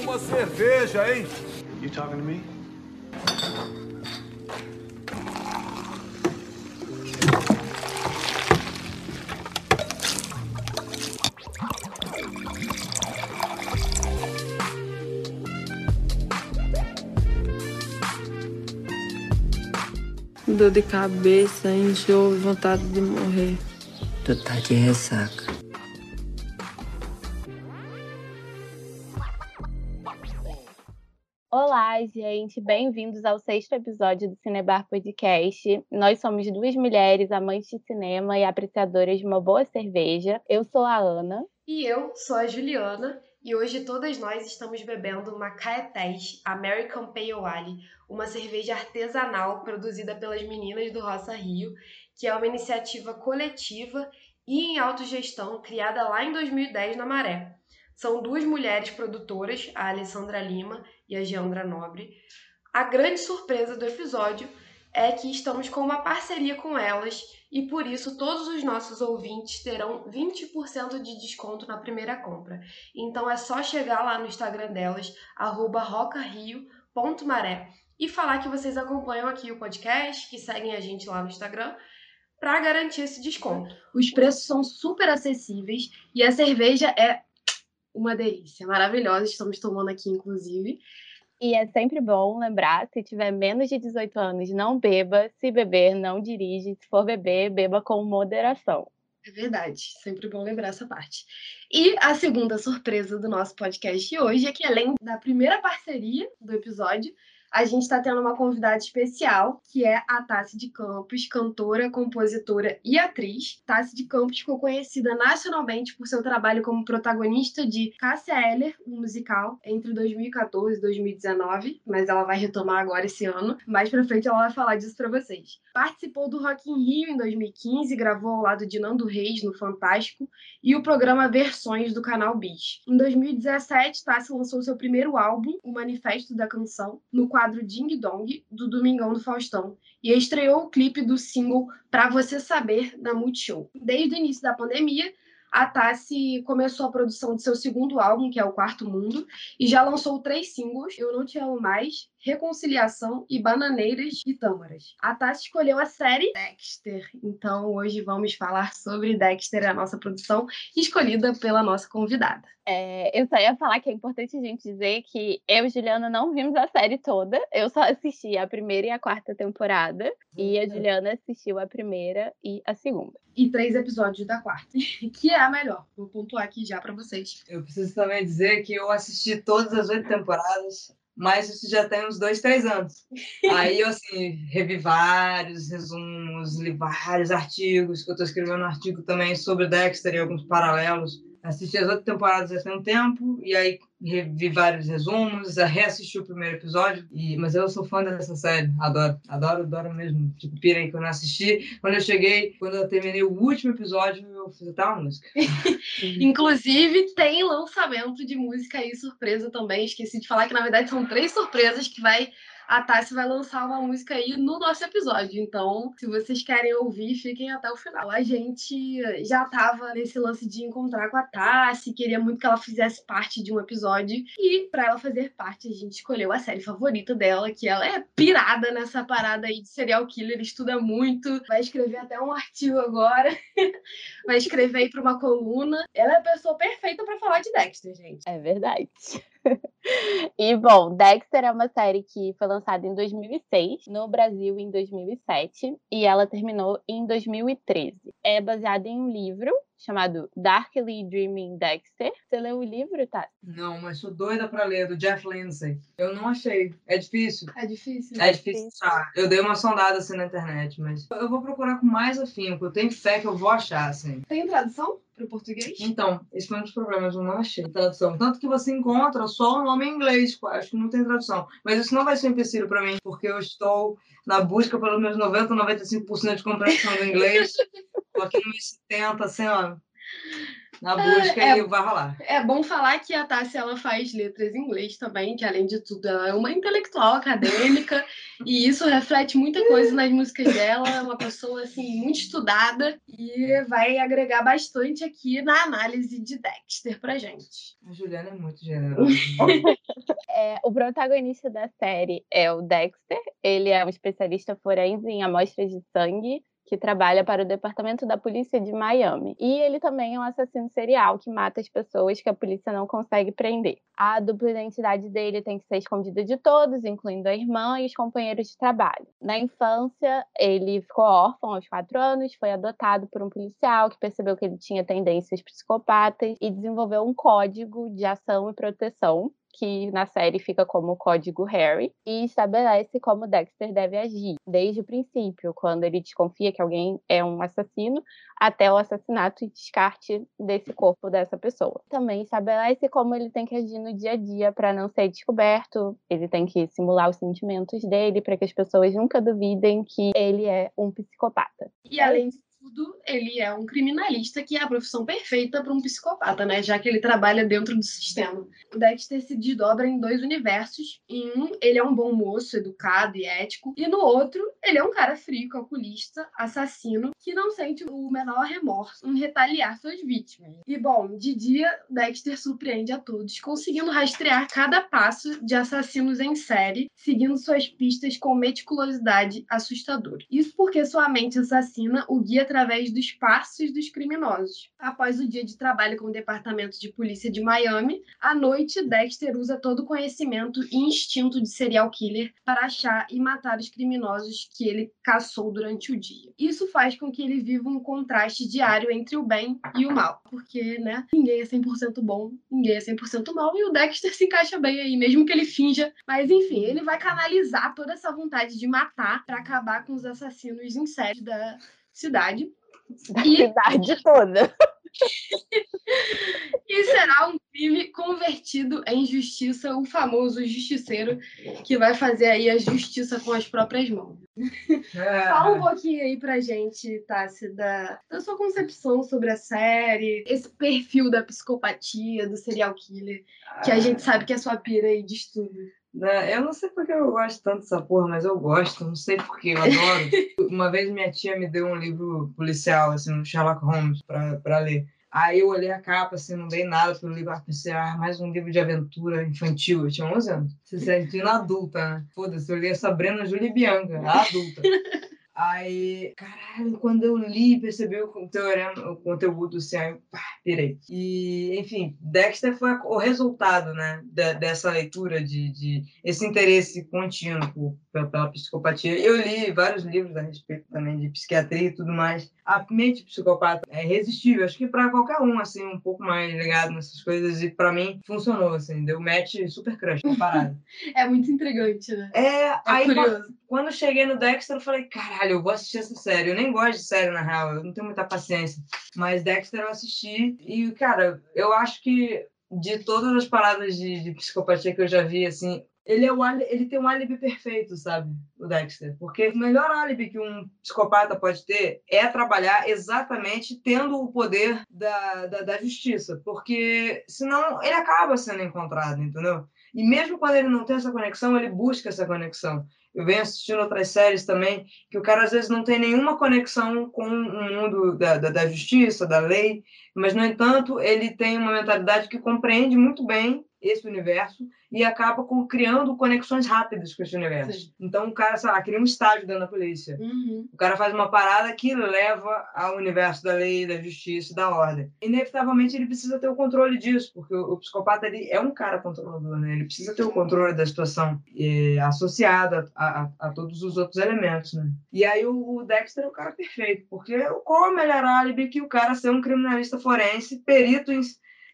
Uma cerveja, hein? You talking to me? Dor de cabeça, enjoo, vontade de morrer. Tu tá de ressaca. Gente, bem-vindos ao sexto episódio do Cinebar Podcast. Nós somos duas mulheres amantes de cinema e apreciadoras de uma boa cerveja. Eu sou a Ana. E eu sou a Juliana. E hoje todas nós estamos bebendo uma Caetés American Pale Ale, uma cerveja artesanal produzida pelas meninas do Roça Rio, que é uma iniciativa coletiva e em autogestão criada lá em 2010 na Maré. São duas mulheres produtoras, a Alessandra Lima e a Geandra Nobre. A grande surpresa do episódio é que estamos com uma parceria com elas e por isso todos os nossos ouvintes terão 20% de desconto na primeira compra. Então é só chegar lá no Instagram delas, rocario.maré, e falar que vocês acompanham aqui o podcast, que seguem a gente lá no Instagram, para garantir esse desconto. Os preços são super acessíveis e a cerveja é uma delícia, maravilhosa. Estamos tomando aqui, inclusive. E é sempre bom lembrar, se tiver menos de 18 anos, não beba. Se beber, não dirige. Se for beber, beba com moderação. É verdade, sempre bom lembrar essa parte. E a segunda surpresa do nosso podcast hoje é que, além da primeira parceria do episódio, a gente está tendo uma convidada especial, que é a Tassi de Campos, cantora, compositora e atriz. Tassi de Campos ficou conhecida nacionalmente por seu trabalho como protagonista de Cássia Eller, um musical, entre 2014 e 2019, mas ela vai retomar agora esse ano. Mais pra frente ela vai falar disso para vocês. Participou do Rock in Rio em 2015, gravou ao lado de Nando Reis no Fantástico e o programa Versões do canal Bis. Em 2017, Tassi lançou seu primeiro álbum, O Manifesto da Canção, no quadro Ding Dong do Domingão do Faustão e estreou o clipe do single Pra Você Saber da Multishow. Desde o início da pandemia, a Tassi começou a produção de seu segundo álbum, que é o Quarto Mundo, e já lançou três singles: Eu Não Te Amo Mais, Reconciliação e Bananeiras e Tâmaras. A Tassi escolheu a série Dexter, então hoje vamos falar sobre Dexter, a nossa produção, escolhida pela nossa convidada. É, eu só ia falar que é importante a gente dizer que eu e Juliana não vimos a série toda. Eu só assisti a primeira e a quarta temporada. E a Juliana assistiu a primeira e a segunda. E três episódios da quarta, que é a melhor. Vou pontuar aqui já para vocês. Eu preciso também dizer que eu assisti todas as oito temporadas, mas isso já tem uns dois, três anos. Aí eu, assim, revi vários resumos, li vários artigos, que eu estou escrevendo um artigo também sobre Dexter e alguns paralelos assisti as outras temporadas tem um tempo, e aí vi vários resumos, reassisti o primeiro episódio, e, mas eu sou fã dessa série, adoro, adoro, adoro mesmo. Tipo, pirei que eu não assisti. Quando eu cheguei, quando eu terminei o último episódio, eu fiz até uma música. Inclusive, tem lançamento de música aí, surpresa também. Esqueci de falar que, na verdade, são três surpresas que vai a Tassi vai lançar uma música aí no nosso episódio. Então, se vocês querem ouvir, fiquem até o final. A gente já tava nesse lance de encontrar com a Tassi, queria muito que ela fizesse parte de um episódio. E para ela fazer parte, a gente escolheu a série favorita dela, que ela é pirada nessa parada aí de serial killer, estuda muito, vai escrever até um artigo agora, vai escrever aí para uma coluna. Ela é a pessoa perfeita para falar de Dexter, gente. É verdade. e bom, Dexter é uma série que foi lançada em 2006, no Brasil em 2007 e ela terminou em 2013. É baseada em um livro chamado Darkly Dreaming Dexter. Você leu o livro, tá? Não, mas sou doida para ler, do Jeff Lindsay. Eu não achei. É difícil. É difícil. É difícil achar. Eu dei uma sondada assim na internet, mas eu vou procurar com mais afinco. Eu tenho fé que eu vou achar, assim. Tem tradução? para o português? Então, esse foi um dos problemas, eu não achei tradução. Tanto que você encontra só o nome em inglês, acho que não tem tradução. Mas isso não vai ser um empecilho para mim, porque eu estou na busca pelos meus 90, 95% de compreensão do inglês. Estou aqui no 70, assim, ó. Na busca É, e vai rolar. É bom falar que a Tássia ela faz letras em inglês também, que além de tudo ela é uma intelectual acadêmica e isso reflete muita coisa nas músicas dela. É uma pessoa assim muito estudada e vai agregar bastante aqui na análise de Dexter pra gente. A Juliana é muito generosa. É, o protagonista da série é o Dexter. Ele é um especialista forense em amostras de sangue que trabalha para o Departamento da Polícia de Miami. E ele também é um assassino serial que mata as pessoas que a polícia não consegue prender. A dupla identidade dele tem que ser escondida de todos, incluindo a irmã e os companheiros de trabalho. Na infância, ele ficou órfão aos quatro anos, foi adotado por um policial que percebeu que ele tinha tendências psicopatas e desenvolveu um código de ação e proteção que na série fica como o código Harry, e estabelece como Dexter deve agir, desde o princípio, quando ele desconfia que alguém é um assassino, até o assassinato e descarte desse corpo dessa pessoa. Também estabelece como ele tem que agir no dia a dia para não ser descoberto, ele tem que simular os sentimentos dele para que as pessoas nunca duvidem que ele é um psicopata. E além tudo, ele é um criminalista, que é a profissão perfeita para um psicopata, né? Já que ele trabalha dentro do sistema. O Dexter se desdobra em dois universos. Em um, ele é um bom moço, educado e ético. E no outro, ele é um cara frio, calculista, assassino, que não sente o menor remorso em retaliar suas vítimas. E bom, de dia, Dexter surpreende a todos, conseguindo rastrear cada passo de assassinos em série, seguindo suas pistas com meticulosidade assustadora. Isso porque sua mente assassina o guia através dos passos dos criminosos. Após o dia de trabalho com o Departamento de Polícia de Miami, à noite, Dexter usa todo o conhecimento e instinto de serial killer para achar e matar os criminosos que ele caçou durante o dia. Isso faz com que ele viva um contraste diário entre o bem e o mal, porque, né, ninguém é 100% bom, ninguém é 100% mal, e o Dexter se encaixa bem aí, mesmo que ele finja. Mas enfim, ele vai canalizar toda essa vontade de matar para acabar com os assassinos em série da cidade. Da E- cidade toda. E será um crime convertido em justiça, o famoso justiceiro que vai fazer aí a justiça com as próprias mãos. Fala um pouquinho aí pra gente, Tassi, da, da sua concepção sobre a série, esse perfil da psicopatia, do serial killer, que a gente sabe que é sua pira aí de estudo. Né, Eu não sei porque eu gosto tanto dessa porra, mas eu gosto, não sei porque, eu adoro. Uma vez minha tia me deu um livro policial, assim, um Sherlock Holmes, pra, pra ler. Aí eu olhei a capa, assim, não dei nada pelo livro, ah, pensei, ah, mais um livro de aventura infantil. Eu tinha 11 anos. Se sentindo adulta, né? Foda-se, eu li a Sabrina Júlia e Bianca, a adulta. Aí, caralho, quando eu li, percebi o teorema, o conteúdo, assim, aí, pá, pirei. E, enfim, Dexter foi o resultado, né, da- dessa leitura, de, de esse interesse contínuo por- pela, pela psicopatia. Eu li vários livros a respeito também de psiquiatria e tudo mais. A mente psicopata é irresistível, acho que para qualquer um, assim, um pouco mais ligado nessas coisas, e para mim funcionou, assim, deu match super crush na parada. É muito intrigante, né? É, É aí curioso. Quando eu cheguei no Dexter, eu falei, caralho, eu vou assistir essa série. Eu nem gosto de série, na real, eu não tenho muita paciência. Mas Dexter eu assisti e, cara, eu acho que de todas as paradas de, de psicopatia que eu já vi, assim, ele, é o, ele tem um álibi perfeito, sabe? O Dexter. Porque o melhor álibi que um psicopata pode ter é trabalhar exatamente tendo o poder da, da, da justiça. Porque senão ele acaba sendo encontrado, entendeu? E mesmo quando ele não tem essa conexão, ele busca essa conexão. Eu venho assistindo outras séries também, que o cara às vezes não tem nenhuma conexão com o mundo da, da, da justiça, da lei, mas, no entanto, ele tem uma mentalidade que compreende muito bem esse universo e acaba com, criando conexões rápidas com esse universo. Sim. Então, o cara, sei lá, cria um estágio dentro da polícia. Uhum. O cara faz uma parada que leva ao universo da lei, da justiça da ordem. Inevitavelmente ele precisa ter o controle disso, porque o, o psicopata ele é um cara controlador, né? Ele precisa ter o controle da situação eh, associado a, a- a todos os outros elementos, né? E aí o, o Dexter é o cara perfeito, porque qual é o melhor álibi que o cara ser um criminalista forense, perito em,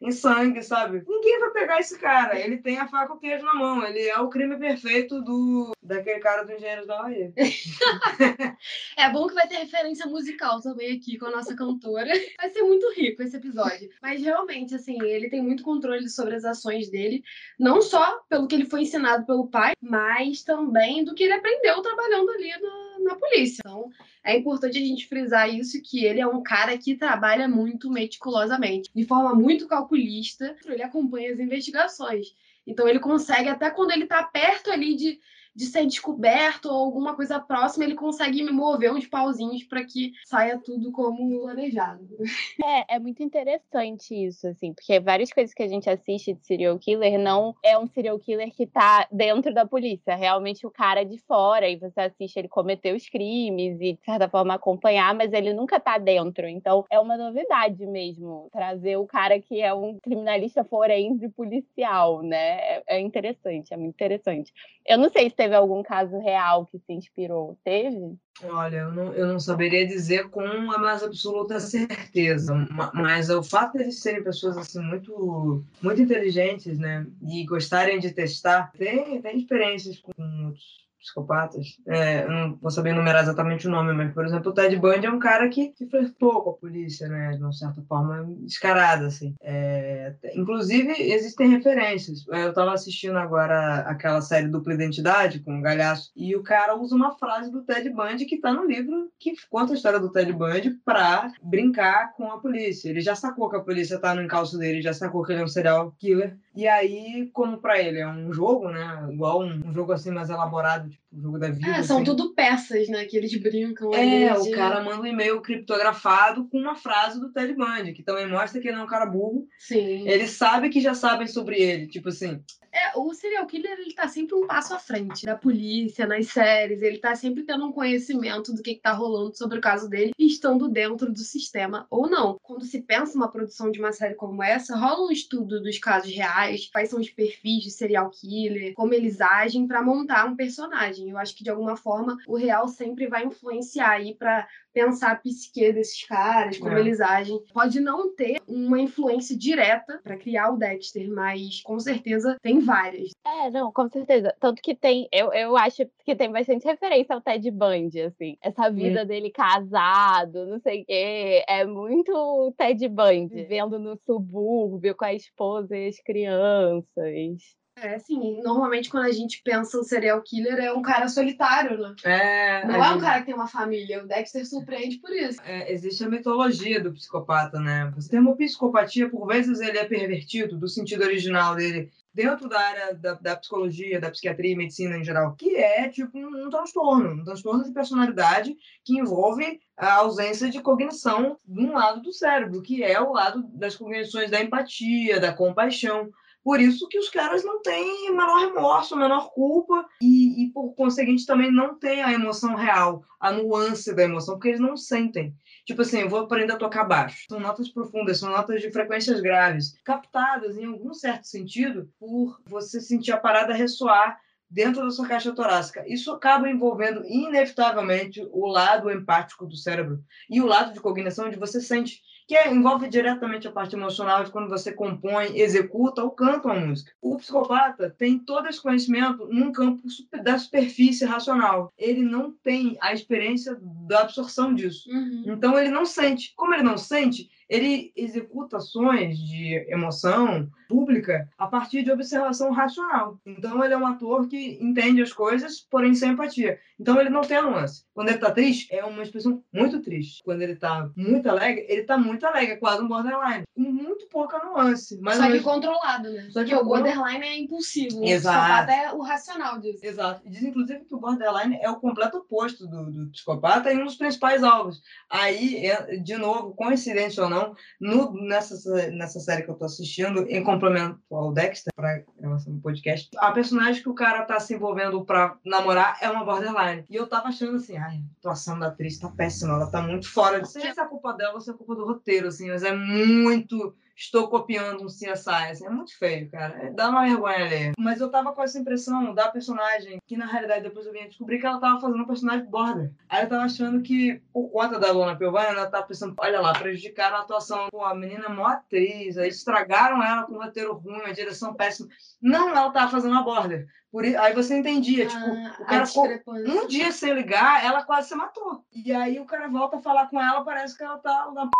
em sangue, sabe? Ninguém vai pegar esse cara. Ele tem a faca e o queijo na mão. Ele é o crime perfeito do daquele cara do Engenheiros da Bahia. É bom que vai ter referência musical também aqui com a nossa cantora. Vai ser muito rico esse episódio. Mas realmente, assim, ele tem muito controle sobre as ações dele, não só pelo que ele foi ensinado pelo pai, mas também do que ele aprendeu trabalhando ali na, na polícia. Então, é importante a gente frisar isso, que ele é um cara que trabalha muito meticulosamente, de forma muito calculista, ele acompanha as investigações. Então ele consegue, até quando ele está perto ali de de ser descoberto ou alguma coisa próxima, ele consegue mover uns pauzinhos para que saia tudo como planejado. É, é muito interessante isso, assim, porque várias coisas que a gente assiste de serial killer não é um serial killer que tá dentro da polícia, realmente o cara é de fora, e você assiste ele cometer os crimes e, de certa forma, acompanhar, mas ele nunca tá dentro. Então, é uma novidade mesmo trazer o cara que é um criminalista forense policial, né? É, é interessante, é muito interessante. Eu não sei se teve algum caso real que se inspirou? Teve? Olha, eu não, eu não saberia dizer com a mais absoluta certeza, mas o fato de eles serem pessoas assim muito, muito inteligentes, né, e gostarem de testar, tem, tem experiências com outros psicopatas. É, não vou saber enumerar exatamente o nome, mas, por exemplo, o Ted Bundy é um cara que, que flertou com a polícia, né? De uma certa forma descarada, assim. É, inclusive, existem referências. É, eu estava assistindo agora aquela série Dupla Identidade com o Galhaço, e o cara usa uma frase do Ted Bundy que está no livro que conta a história do Ted Bundy para brincar com a polícia. Ele já sacou que a polícia está no encalço dele, já sacou que ele é um serial killer. E aí, como para ele é um jogo, né? Igual um, um jogo assim mais elaborado tipo, o jogo da vida. É, são assim. tudo peças, né? Que eles brincam. É, de... o cara manda um e-mail criptografado com uma frase do Ted Bundy, que também mostra que ele é um cara burro. Sim. Ele sabe que já sabem sobre ele. Tipo assim, é, o serial killer ele tá sempre um passo à frente da polícia, nas séries, ele tá sempre tendo um conhecimento do que, que tá rolando sobre o caso dele e estando dentro do sistema ou não. Quando se pensa uma produção de uma série como essa, rola um estudo dos casos reais, quais são os perfis de serial killer, como eles agem para montar um personagem. Eu acho que de alguma forma o real sempre vai influenciar aí para pensar a psique desses caras, como É. eles agem. Pode não ter uma influência direta para criar o Dexter, mas com certeza tem várias. É, não, com certeza. Tanto que tem, eu, eu acho que tem bastante referência ao Ted Bundy, assim. Essa vida dele casado, não sei o quê. É muito Ted Bundy, vivendo no subúrbio com a esposa e as crianças. É, assim, normalmente quando a gente pensa o serial killer é um cara solitário, né? é, Não é um gente- cara que tem uma família. O Dexter surpreende por isso. é, existe a mitologia do psicopata, né? O termo psicopatia, por vezes, ele é pervertido do sentido original dele dentro da área da, da psicologia, da psiquiatria e medicina em geral, que é tipo um, um transtorno, um transtorno de personalidade que envolve a ausência de cognição de um lado do cérebro, que é o lado das cognições da empatia, da compaixão. Por isso que os caras não têm menor remorso, menor culpa e, e, por conseguinte, também não têm a emoção real, a nuance da emoção, porque eles não sentem. Tipo assim, eu vou aprender a tocar baixo. São notas profundas, são notas de frequências graves, captadas em algum certo sentido por você sentir a parada ressoar dentro da sua caixa torácica. Isso acaba envolvendo, inevitavelmente, o lado empático do cérebro e o lado de cognição onde você sente que envolve diretamente a parte emocional de quando você compõe, executa ou canta uma música. O psicopata tem todo esse conhecimento num campo da superfície racional. Ele não tem a experiência da absorção disso. Então ele não sente. Como ele não sente, ele executa ações de emoção pública a partir de observação racional. Então ele é um ator que entende as coisas, porém sem empatia. Então ele não tem a nuance. Quando ele tá triste, é uma expressão muito triste. Quando ele tá muito alegre, ele tá muito alegre, é quase um borderline. Com muito pouca nuance. Mas Só que mesmo- controlado, né? Só que Porque o borderline é impulsivo. Exato. psicopata é o racional disso. Exato. Diz, inclusive, que o borderline é o completo oposto do, do psicopata e um dos principais alvos. Aí, é, de novo, coincidência ou não, no, nessa, nessa série que eu tô assistindo, em complemento ao Dexter, para gravação do podcast, a personagem que o cara tá se envolvendo pra namorar é uma borderline. E eu tava achando assim, ai, a atuação da atriz tá péssima, ela tá muito fora de... Não sei se é culpa dela ou se é culpa do roteiro, assim, mas é muito... Estou copiando um CSI, assim, é muito feio, cara. É- Dá uma vergonha ali. Mas eu tava com essa impressão da personagem, que na realidade depois eu vim a descobrir que ela tava fazendo um personagem border. Aí eu tava achando que, por conta da Luna Piovani, ela tava pensando, olha lá, prejudicaram a atuação. Pô, a menina é mó atriz, aí estragaram ela com um roteiro ruim, uma direção péssima. Não, ela tava fazendo a border. Por Aí você entendia, tipo, Ah, o a cara ficou um dia sem ligar, ela quase se matou. E aí o cara volta a falar com ela, parece que ela tá na p...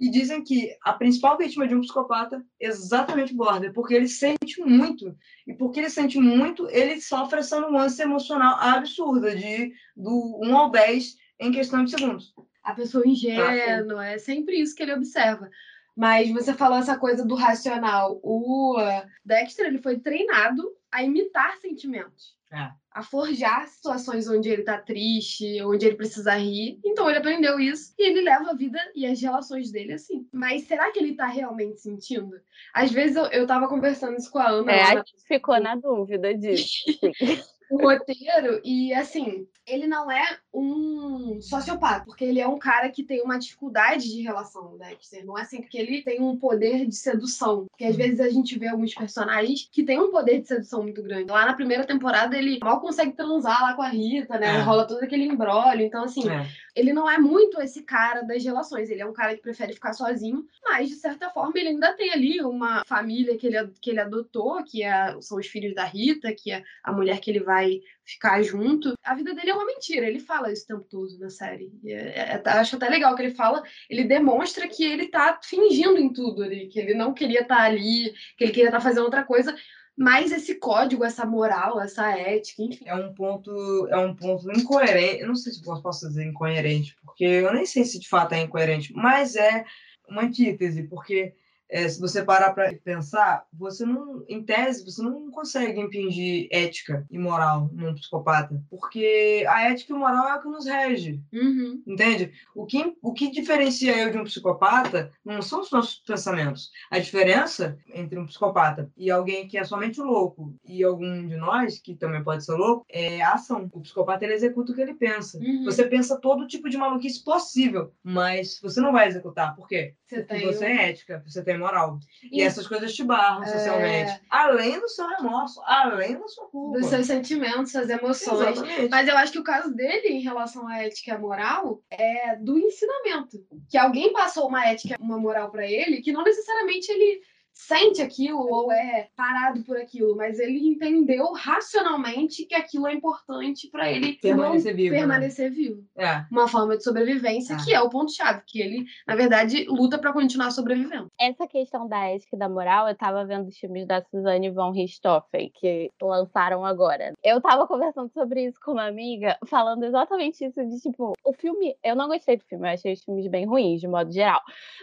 E dizem que a principal vítima de um psicopata é exatamente o border, porque ele sente muito. E porque ele sente muito, ele sofre essa nuance emocional absurda de do 1 ao 10 em questão de segundos. A pessoa ingênua, é sempre isso que ele observa. Mas você falou essa coisa do racional. O uh, Dexter ele foi treinado a imitar sentimentos. É. A forjar situações onde ele tá triste, onde ele precisa rir. Então ele aprendeu isso e ele leva a vida e as relações dele assim. Mas será que ele tá realmente sentindo? Às vezes eu, eu tava conversando isso com a Ana. É, lá a na- gente ficou na dúvida disso. o roteiro e assim, ele não é um sociopata, porque ele é um cara que tem uma dificuldade de relação, o Dexter. Não é assim porque ele tem um poder de sedução. Porque às vezes a gente vê alguns personagens que têm um poder de sedução muito grande. Lá na primeira temporada ele mal consegue transar lá com a Rita, né? É. Rola todo aquele embrólio. Então, assim, É. ele não é muito esse cara das relações. Ele é um cara que prefere ficar sozinho, mas de certa forma ele ainda tem ali uma família que ele, que ele adotou, que é- são os filhos da Rita, que é a mulher que ele vai ficar junto. A vida dele é uma mentira. Ele fala isso o tempo todo na série. E é- é- acho até legal que ele fala. Ele demonstra que ele tá fingindo em tudo ali, que ele não queria estar ali, que ele queria estar fazendo outra coisa. Mas esse código, essa moral, essa ética, enfim. É um ponto, é um ponto incoerente. Eu não sei se posso dizer incoerente, porque eu nem sei se de fato é incoerente, mas é uma antítese, porque é, se você parar para pensar, você não, em tese, você não consegue impingir ética e moral num psicopata, porque a ética e o moral é o que nos rege. Uhum. Entende? O que, o que diferencia eu de um psicopata não são os nossos pensamentos. A diferença entre um psicopata e alguém que é somente louco e algum de nós, que também pode ser louco, é a ação. O psicopata ele executa o que ele pensa. Uhum. Você pensa todo tipo de maluquice possível, mas você não vai executar. Por quê? Você tem você é ética, você tem moral. E, E- essas coisas te barram É. socialmente. Além do seu remorso, além da sua culpa. dos seus sentimentos, suas emoções. Exatamente. Mas eu acho que o caso dele em relação à ética e à moral é do ensinamento. Que alguém passou uma ética, uma moral pra ele, que não necessariamente ele sente aquilo ou é parado por aquilo, mas ele entendeu racionalmente que aquilo é importante pra ele Permanecer vivo, né? permanecer vivo. É. Uma forma de sobrevivência, Ah. que é o ponto-chave, que ele, na verdade, luta pra continuar sobrevivendo. Essa questão da ética e da moral, eu tava vendo os filmes da Suzanne von Richthofen, que lançaram agora. Eu tava conversando sobre isso com uma amiga, falando exatamente isso, de tipo, o filme, eu não gostei do filme, eu achei os filmes bem ruins, de modo geral.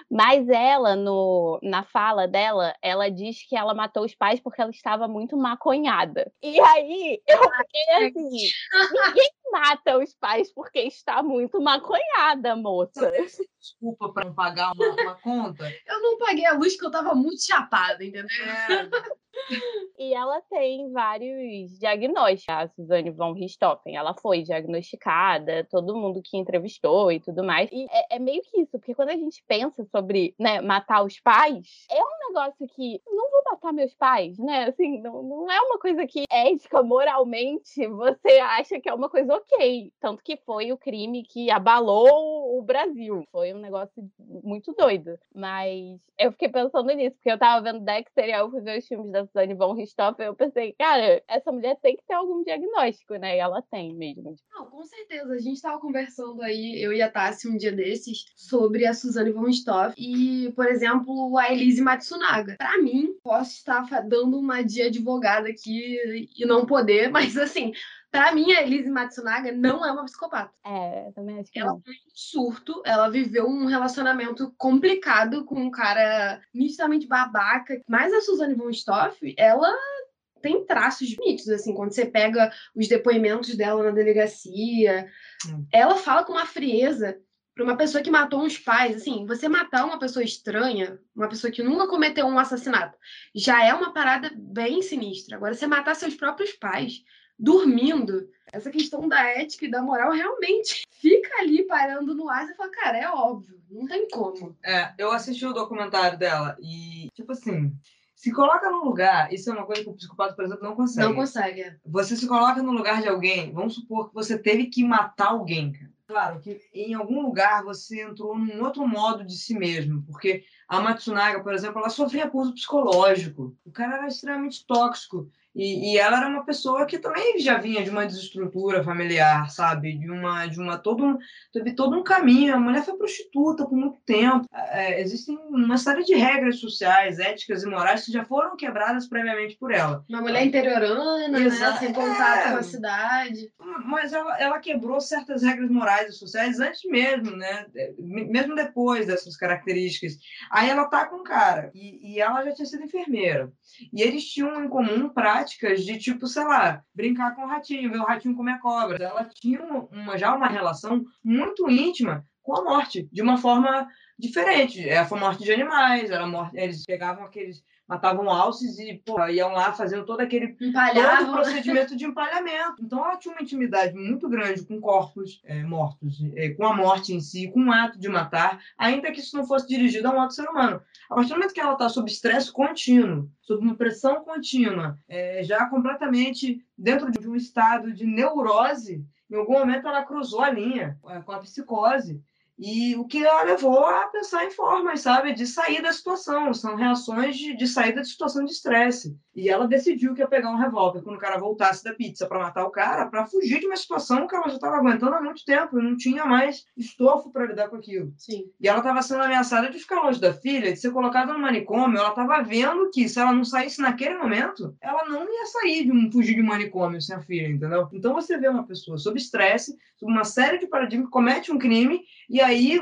Mas ela, no, na fala dela, ela diz que ela matou os pais porque ela estava muito maconhada. E aí, eu fiquei assim, ninguém mata os pais porque está muito maconhada, moça. Desculpa para não pagar uma, uma conta. Eu não paguei a luz porque eu tava muito chapada, entendeu? É, E ela tem vários diagnósticos, a Suzane von Richthofen. Ela foi diagnosticada, todo mundo que entrevistou e tudo mais. E é, é meio que isso, porque quando a gente pensa sobre né, matar os pais, é um negócio que não vou matar meus pais, né? Assim, não, não é uma coisa que ética, moralmente, você acha que é uma coisa ok. Tanto que foi o crime que abalou o Brasil. Foi um negócio muito doido. Mas eu fiquei pensando nisso, porque eu tava vendo Dexter e eu fui ver os filmes da Suzane von Richthofen eu pensei, cara, essa mulher tem que ter algum diagnóstico, né? E ela tem mesmo. Não, com certeza. A gente estava conversando aí, eu e a Tassi, um dia desses, sobre a Suzane von Stoff e, por exemplo, a Elise Matsunaga. Pra mim, posso estar dando uma de advogada aqui e não poder, mas assim, pra mim, a Elise Matsunaga não é uma psicopata. É, também acho que Ela não. foi um surto, ela viveu um relacionamento complicado com um cara nitidamente babaca. Mas a Suzane von Stoff, ela tem traços nítidos, assim, quando você pega os depoimentos dela na delegacia, Hum. ela fala com uma frieza para uma pessoa que matou uns pais, assim, você matar uma pessoa estranha, uma pessoa que nunca cometeu um assassinato, já é uma parada bem sinistra. Agora, você matar seus próprios pais, dormindo, essa questão da ética e da moral realmente fica ali parando no ar e fala, cara, é óbvio, não tem como. é, eu assisti o documentário dela e, tipo assim, se coloca no lugar, isso é uma coisa que o psicopata, por exemplo, não consegue. Não consegue. é. Você se coloca no lugar de alguém, vamos supor que você teve que matar alguém, cara. Claro que em algum lugar você entrou num outro modo de si mesmo, porque A Matsunaga, por exemplo, ela sofria abuso psicológico. O cara era extremamente tóxico. E, e, ela era uma pessoa que também já vinha de uma desestrutura familiar, sabe? De uma, de uma todo um, teve todo um caminho. A mulher foi prostituta por muito tempo. É, existem uma série de regras sociais, éticas e morais que já foram quebradas previamente por ela. Uma mulher interiorana, né? Sem contato é, com a cidade. Mas ela, ela quebrou certas regras morais e sociais antes mesmo, né? Mesmo depois dessas características. Aí ela tá com um cara e, e ela já tinha sido enfermeira. E eles tinham em comum para práticas de tipo, sei lá, brincar com o ratinho, ver o ratinho comer cobra. Ela tinha uma, já uma relação muito íntima com a morte, de uma forma diferente. É, foi morte de animais, era morte, eles pegavam aqueles matavam alces e pô, iam lá fazendo todo aquele todo procedimento de empalhamento. Então ela tinha uma intimidade muito grande com corpos é, mortos, é, com a morte em si, com o ato de matar, ainda que isso não fosse dirigido a um outro ser humano. A partir do momento que ela está sob estresse contínuo, sob uma pressão contínua, é, já completamente dentro de um estado de neurose, em algum momento ela cruzou a linha é, com a psicose. E o que a levou a pensar em formas, sabe, de sair da situação. São reações de, de saída de situação de estresse. E ela decidiu que ia pegar um revólver quando o cara voltasse da pizza para matar o cara, para fugir de uma situação que ela já estava aguentando há muito tempo e não tinha mais estofo para lidar com aquilo. Sim. E ela estava sendo ameaçada de ficar longe da filha, de ser colocada no manicômio. Ela estava vendo que se ela não saísse naquele momento, ela não ia sair de um fugir de um manicômio sem a filha, entendeu? Então você vê uma pessoa sob estresse, sob uma série de paradigmas, comete um crime e aí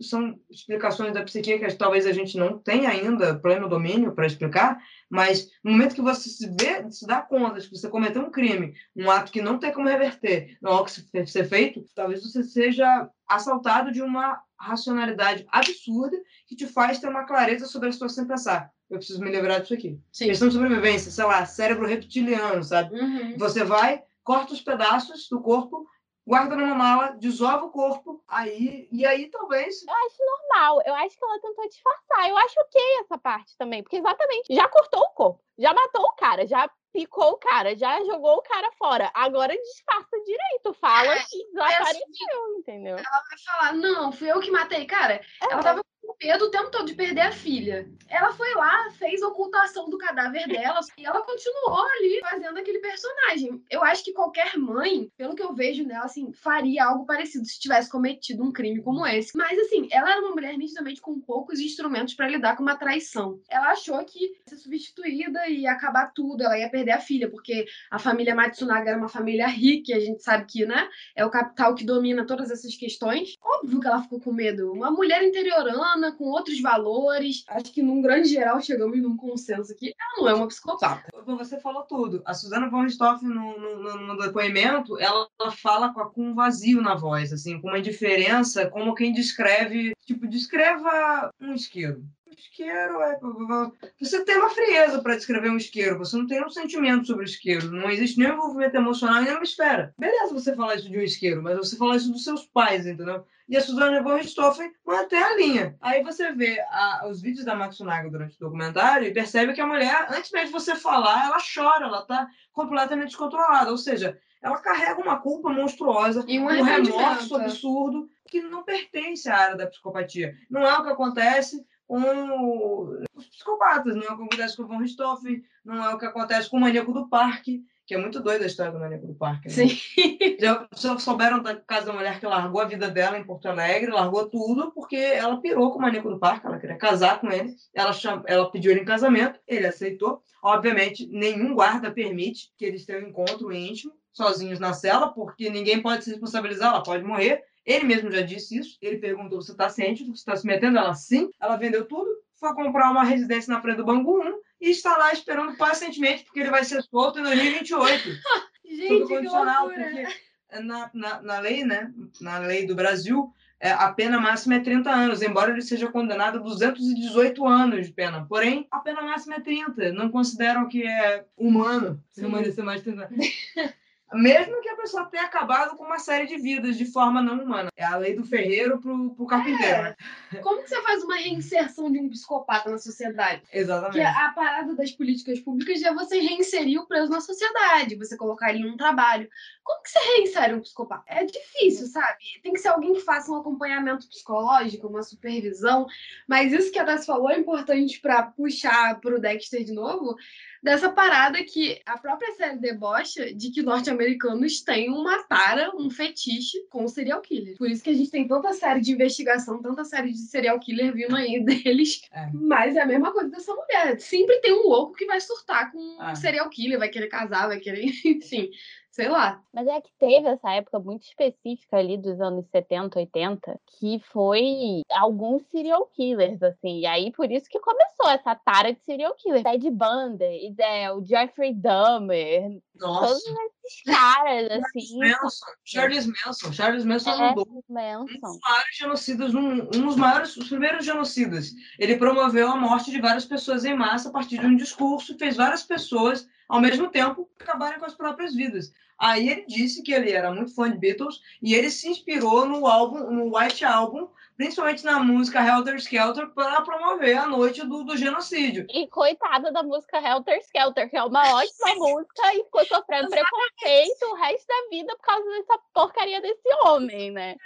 são explicações da psique que talvez a gente não tenha ainda pleno domínio para explicar, mas no momento que você se vê, se dá conta de que você cometeu um crime, um ato que não tem como reverter, não há o que ser feito, talvez você seja assaltado de uma racionalidade absurda que te faz ter uma clareza sobre a situação sem pensar. Eu preciso me livrar disso aqui. Sim. Questão de sobrevivência, sei lá, cérebro reptiliano, sabe? Uhum. Você vai, corta os pedaços do corpo guarda numa mala, desova o corpo, aí e aí talvez. Eu acho normal. Eu acho que ela tentou disfarçar. Eu acho ok essa parte também, porque exatamente já cortou o corpo, já matou o cara, já picou o cara, já jogou o cara fora. Agora disfarça direito, fala é, que desapareceu, assim, entendeu? Ela vai falar: não, fui eu que matei. Cara, é. ela tava medo o tempo todo de perder a filha. Ela foi lá, fez ocultação do cadáver dela e ela continuou ali fazendo aquele personagem. Eu acho que qualquer mãe, pelo que eu vejo nela, assim, faria algo parecido se tivesse cometido um crime como esse. Mas, assim, ela era uma mulher nitidamente com poucos instrumentos para lidar com uma traição. Ela achou que ia ser substituída e ia acabar tudo, ela ia perder a filha, porque a família Matsunaga era uma família rica, a gente sabe que, né, é o capital que domina todas essas questões. Óbvio que ela ficou com medo. Uma mulher interiorana, com outros valores. Acho que, num grande geral, chegamos num consenso que ela não é uma psicopata. Você falou tudo. A Susana von Richthofen, no, no, no, depoimento, ela, ela fala com, com um vazio na voz, assim, com uma indiferença, como quem descreve, tipo, descreva um isqueiro isqueiro é. Você tem uma frieza para descrever um isqueiro, você não tem um sentimento sobre o isqueiro, não existe nenhum envolvimento emocional nem uma esfera. Beleza você falar isso de um isqueiro, mas você falar isso dos seus pais, entendeu? E a Suzana von Richthofen mantém a linha. Aí você vê a, os vídeos da Matsunaga durante o documentário e percebe que a mulher, antes mesmo de você falar, ela chora, ela está completamente descontrolada. Ou seja, ela carrega uma culpa monstruosa, e um, um remorso absurdo que não pertence à área da psicopatia. Não é o que acontece com os psicopatas, não é o que acontece com o Von Richthofen, não é o que acontece com o maníaco do parque, que é muito doida a história do maníaco do parque. Né? Sim. Já, já souberam da casa da mulher que largou a vida dela em Porto Alegre, largou tudo, porque ela pirou com o maníaco do parque, ela queria casar com ele, ela, cham... ela pediu ele em casamento, ele aceitou. Obviamente, nenhum guarda permite que eles tenham um encontro íntimo, sozinhos na cela, porque ninguém pode se responsabilizar, ela pode morrer. Ele mesmo já disse isso. Ele perguntou: você está ciente do que você está se metendo? Ela sim. Ela vendeu tudo, foi comprar uma residência na frente do Bangu 1 e está lá esperando pacientemente, porque ele vai ser solto em 2028. Gente, Tudo condicional, porque na, na, na lei, né? Na lei do Brasil, é, a pena máxima é 30 anos, embora ele seja condenado a 218 anos de pena. Porém, a pena máxima é 30. Não consideram que é humano se permanecer mais de 30 anos. mesmo que a pessoa tenha acabado com uma série de vidas de forma não humana. É a lei do ferreiro pro, pro carpinteiro. É. Né? Como que você faz uma reinserção de um psicopata na sociedade? Exatamente. Que a parada das políticas públicas é você reinserir o preso na sociedade, você colocar ele num trabalho. Como que você reinsere um psicopata? É difícil, sabe? Tem que ser alguém que faça um acompanhamento psicológico, uma supervisão. Mas isso que a Tassi falou é importante para puxar pro Dexter de novo, dessa parada que a própria série debocha de que norte-americanos têm uma tara, um fetiche com serial killer. Por isso que a gente tem tanta série de investigação, tanta série de serial killer vindo aí deles. É. Mas é a mesma coisa dessa mulher. Sempre tem um louco que vai surtar com Ah. um serial killer, vai querer casar, vai querer, enfim, sei lá. Mas é que teve essa época muito específica ali dos anos 70, 80, que foi alguns serial killers, assim. E aí, por isso que começou essa tara de serial killer. Ted Bundy, é, o Jeffrey Dahmer, Nossa. todos esses caras, assim. Manson, Charles Manson. Charles Manson É, mudou um Manson. dos maiores genocidas, um, um dos maiores, os primeiros genocidas. Ele promoveu a morte de várias pessoas em massa a partir de um discurso, fez várias pessoas, ao mesmo tempo, acabarem com as próprias vidas. Aí ele disse que ele era muito fã de Beatles e ele se inspirou no álbum, no White Album, principalmente na música Helter Skelter, para promover a noite do, do genocídio. E coitada da música Helter Skelter, que é uma ótima música e ficou sofrendo preconceito o resto da vida por causa dessa porcaria desse homem, né?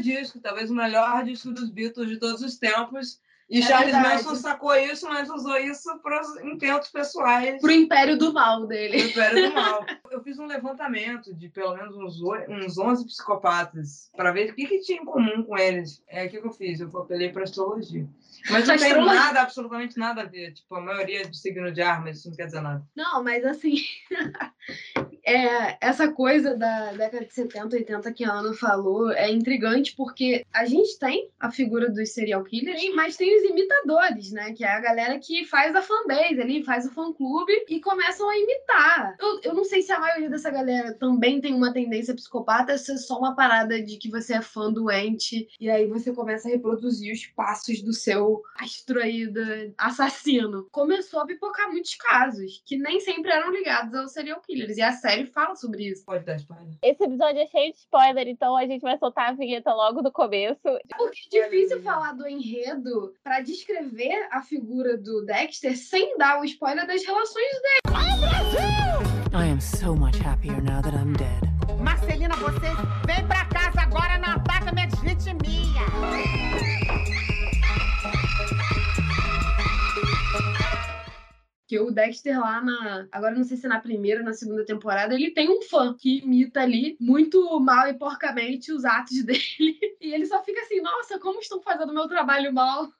Disco, talvez o melhor disco dos Beatles de todos os tempos. E É Charles verdade. Manson sacou isso, mas usou isso para os intentos pessoais. Pro império do mal dele. Império do Mal. Eu fiz um levantamento de pelo menos uns, uns 11 psicopatas para ver o que, que tinha em comum com eles. É o que que eu fiz, eu apelei para astrologia. Mas não tem nada, absolutamente nada a ver. Tipo, a maioria é do signo de ar, mas isso não quer dizer nada. Não, mas assim, é, essa coisa da década de 70, 80 que a Ana falou é intrigante porque a gente tem a figura dos serial killers, mas tem os imitadores, né? Que é a galera que faz a fanbase ali, faz o fã-clube e começam a imitar. Eu, eu não sei se a maioria dessa galera também tem uma tendência psicopata, se é só uma parada de que você é fã doente e aí você começa a reproduzir os passos do seu astro aí, do assassino. Começou a pipocar muitos casos que nem sempre eram ligados aos serial killers. E a série fala sobre isso. Pode dar spoiler. Esse episódio é cheio de spoiler, então a gente vai soltar a vinheta logo do começo. Porque é difícil falar do enredo pra descrever a figura do Dexter sem dar o spoiler das relações I am so much happier now that I'm dead. Marcelina, você vem pra casa agora, não ataca minha deslitimia. Que o Dexter lá na. Agora não sei se é na primeira ou na segunda temporada, ele tem um fã que imita ali muito mal e porcamente os atos dele. E ele só fica assim, nossa, como estão fazendo meu trabalho mal.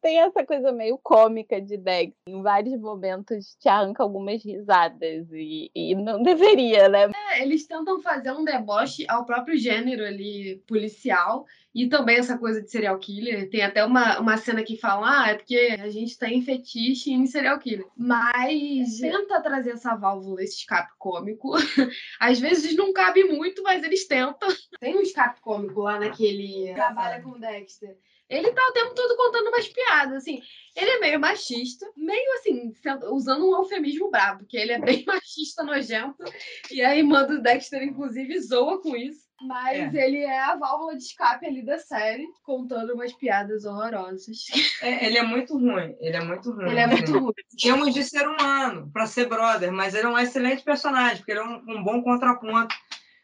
Tem essa coisa meio cômica de Dex. Em vários momentos te arranca algumas risadas. E, e não deveria, né? É, eles tentam fazer um deboche ao próprio gênero ali policial e também essa coisa de serial killer. Tem até uma, uma cena que fala, ah, é porque a gente tem fetiche em serial killer. Mas tenta trazer essa válvula, esse escape cômico. Às vezes não cabe muito, mas eles tentam. Tem um escape cômico lá naquele trabalha com o Dexter. Ele tá o tempo todo contando umas piadas, assim. Ele é meio machista, meio assim, usando um eufemismo brabo, porque ele é bem machista, nojento. E a irmã do Dexter, inclusive, zoa com isso. Mas ele é a válvula de escape ali da série, contando umas piadas horrorosas. É, ele é muito ruim. Ele é muito ruim. Ele é assim. muito ruim. Temos de ser humano para ser brother, mas ele é um excelente personagem, porque ele é um, um bom contraponto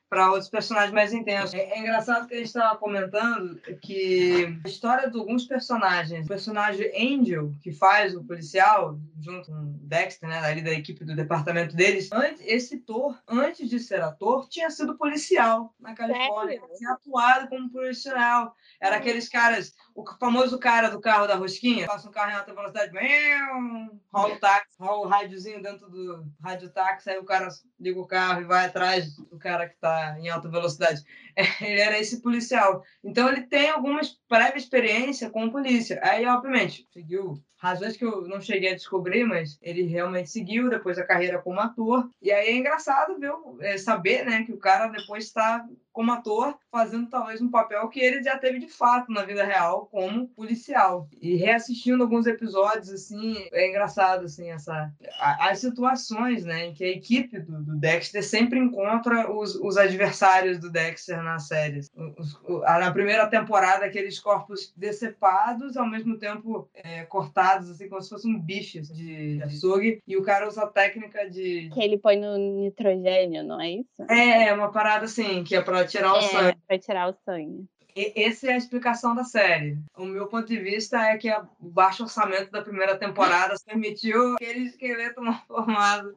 para outros personagens mais intensos. É, é engraçado que a gente estava comentando que a história de alguns personagens, o personagem Angel, que faz o policial, junto com o Dexter, né, ali da equipe do departamento deles, antes, esse ator, antes de ser ator, tinha sido policial na Califórnia, tinha atuado como policial. Era aqueles caras, o famoso cara do carro da rosquinha, passa um carro em alta velocidade, rola o táxi, rola o rádiozinho dentro do rádio táxi, aí o cara liga o carro e vai atrás do cara que está em alta velocidade. Ele era esse policial. Então ele tem algumas prévia experiência com polícia. Aí, obviamente, seguiu razões que eu não cheguei a descobrir, mas ele realmente seguiu depois a carreira como ator. E aí é engraçado ver, é, saber né, que o cara depois está como ator fazendo talvez um papel que ele já teve de fato na vida real como policial. E reassistindo alguns episódios, assim, é engraçado, assim, essa... As situações, né, em que a equipe do, do Dexter sempre encontra os, os adversários do Dexter na série. Os, na primeira temporada, aqueles corpos decepados, ao mesmo tempo é, cortados, assim, como se fosse um bife assim, de açougue, e o cara usa a técnica de... Que ele põe no nitrogênio, não é isso? É, uma parada assim, que é pra tirar o é, sangue. pra tirar o sangue. E- Essa é a explicação da série. O meu ponto de vista é que o baixo orçamento da primeira temporada permitiu aquele esqueleto mal formado.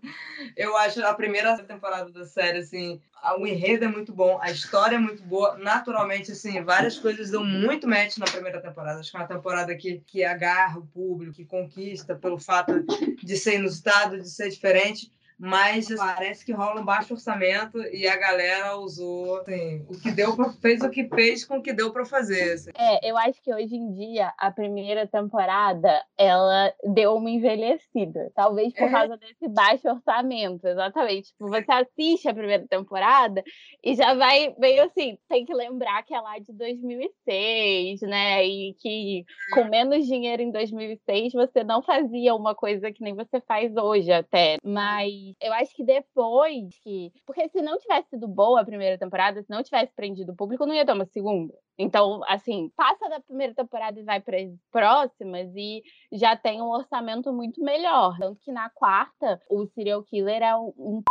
Eu acho a primeira temporada da série, assim, o enredo é muito bom, a história é muito boa. Naturalmente, assim, várias coisas dão muito match na primeira temporada. Acho que é uma temporada que, que agarra o público, que conquista pelo fato de ser inusitado, de ser diferente. Mas parece que rola um baixo orçamento e a galera usou assim, o que deu pra, fez o que fez com o que deu para fazer. assim. É, eu acho que hoje em dia a primeira temporada ela deu uma envelhecida. Talvez por É. causa desse baixo orçamento, exatamente. Tipo, você assiste a primeira temporada e já vai meio assim, tem que lembrar que é lá de 2006, né? E que com menos dinheiro em 2006 você não fazia uma coisa que nem você faz hoje até. Mas eu acho que depois que. Porque se não tivesse sido boa a primeira temporada, se não tivesse prendido o público, não ia ter uma segunda. Então, assim, passa da primeira temporada e vai para as próximas e já tem um orçamento muito melhor. Tanto que na quarta, o serial killer é um, um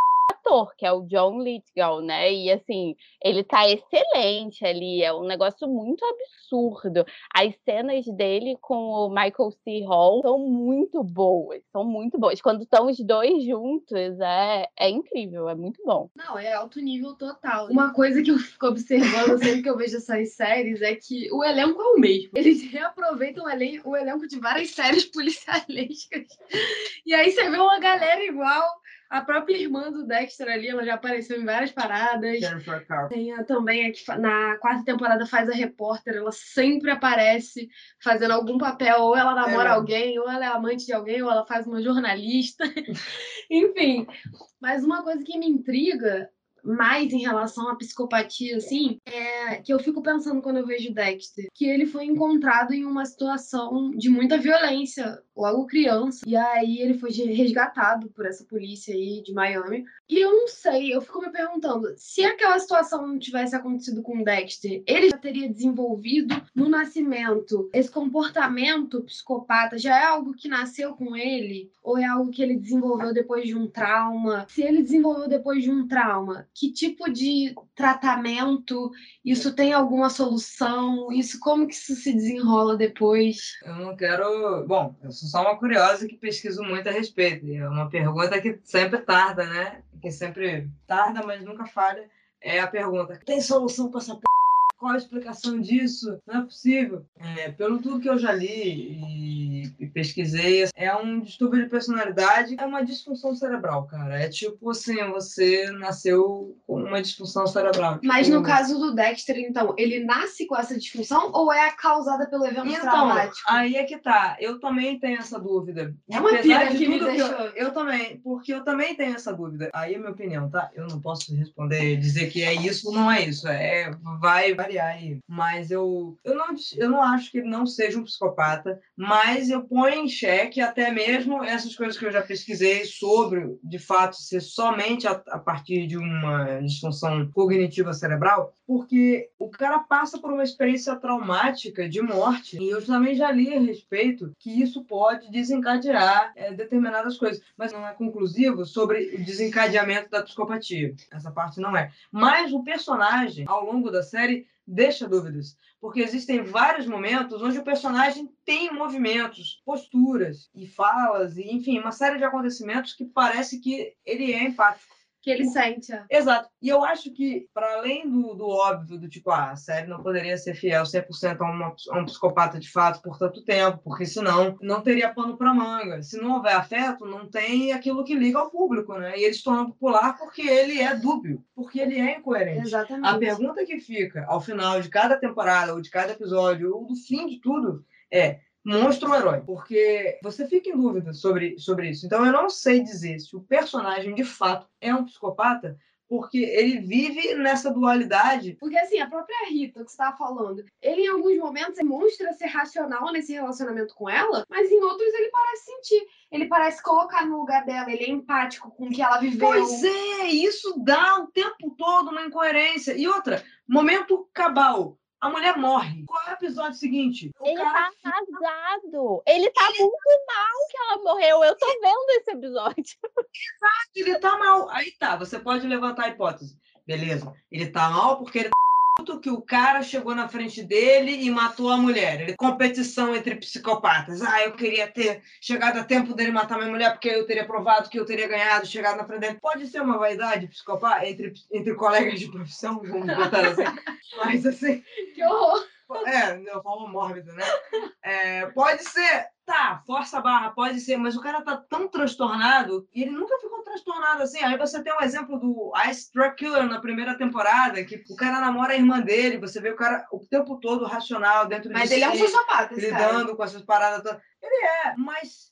ator, que é o John Lithgow, né? E assim, ele tá excelente ali, é um negócio muito absurdo. As cenas dele com o Michael C. Hall são muito boas, são muito boas. Quando estão os dois juntos, é, é incrível, é muito bom. Não, é alto nível total. Uma coisa que eu fico observando sempre que eu vejo essas séries é que o elenco é o mesmo. Eles reaproveitam o, elen- o elenco de várias séries policialescas. E aí você vê uma galera igual. A própria irmã do Dexter ali, ela já apareceu em várias paradas. Jennifer. Tem a também a que na quarta temporada faz a repórter, ela sempre aparece fazendo algum papel, ou ela namora É. alguém, ou ela é amante de alguém, ou ela faz uma jornalista. Enfim, mas uma coisa que me intriga mais em relação à psicopatia, assim, é que eu fico pensando quando eu vejo Dexter, que ele foi encontrado em uma situação de muita violência, logo criança, e aí ele foi resgatado por essa polícia aí de Miami. E eu não sei, eu fico me perguntando, se aquela situação não tivesse acontecido com Dexter, ele já teria desenvolvido no nascimento esse comportamento psicopata, já é algo que nasceu com ele? Ou é algo que ele desenvolveu depois de um trauma? Se ele desenvolveu depois de um trauma, que tipo de tratamento? Isso tem alguma solução? Isso como que isso se desenrola depois? Eu não quero. Bom, eu sou só uma curiosa que pesquiso muito a respeito. E é uma pergunta que sempre tarda, né? Que sempre tarda, mas nunca falha. É a pergunta: tem solução para essa p? Qual a explicação disso? Não é possível. É, pelo tudo que eu já li e, e pesquisei, é um distúrbio de personalidade, é uma disfunção cerebral, cara. É tipo assim, você nasceu com uma disfunção cerebral. Mas Tipo, no caso do Dexter, então, ele nasce com essa disfunção ou é causada pelo evento Então, traumático? aí é que tá. Eu também tenho essa dúvida. É uma pira que me deixou. eu, eu também, porque eu também tenho essa dúvida. Aí é minha opinião, tá? Eu não posso responder, dizer que é isso ou não é isso. É, vai variar aí. Mas eu, eu, não, eu não acho que ele não seja um psicopata, mas eu ponho em xeque até mesmo essas coisas que eu já pesquisei sobre, de fato, ser somente a, a partir de uma disfunção cognitiva cerebral, porque o cara passa por uma experiência traumática de morte, e eu também já li a respeito que isso pode desencadear é, determinadas coisas, mas não é conclusivo sobre o desencadeamento da psicopatia. Essa parte não é. Mas o personagem, ao longo da série, deixa dúvidas, porque existem vários momentos onde o personagem tem movimentos, posturas e falas, e enfim, uma série de acontecimentos que parece que ele é empático. Que ele sente. ó. Exato. E eu acho que, para além do, do óbvio, do tipo, ah, a série não poderia ser fiel 100% a, uma, a um psicopata de fato por tanto tempo, porque senão não teria pano para manga. Se não houver afeto, não tem aquilo que liga ao público, né? E ele se torna popular porque ele é dúbio, porque ele é incoerente. Exatamente. A pergunta que fica ao final de cada temporada, ou de cada episódio, ou do fim de tudo, é: monstro ou herói? Porque você fica em dúvida sobre, sobre isso. Então eu não sei dizer se o personagem de fato é um psicopata, porque ele vive nessa dualidade. Porque assim, a própria Rita, que você estava falando, ele em alguns momentos demonstra ser racional nesse relacionamento com ela, mas em outros ele parece sentir. Ele parece colocar no lugar dela, ele é empático com o que ela viveu. Pois é, isso dá o tempo todo uma incoerência. E outra, momento cabal. A mulher morre. Qual é o episódio seguinte? O Ele cara tá arrasado. Ele tá muito mal que ela morreu. Eu tô vendo esse episódio. ele tá mal. Aí tá, você pode levantar a hipótese. Beleza. Ele tá mal porque ele tá que o cara chegou na frente dele e matou a mulher. Ele, competição entre psicopatas. Ah, eu queria ter chegado a tempo dele matar minha mulher porque eu teria provado que eu teria ganhado, chegado na frente dele. Pode ser uma vaidade psicopata entre, entre colegas de profissão, vamos botar assim. Mas assim, Que horror! é, de uma forma mórbida, né? É, pode ser, tá, força a barra, pode ser, mas o cara tá tão transtornado e ele nunca ficou transtornado assim. Aí você tem um exemplo do Ice Truck Killer na primeira temporada, que o cara namora a irmã dele, você vê o cara o tempo todo racional dentro Mas de ele é um sociopata, esse cara. lidando com essas paradas todas. Ele é, mas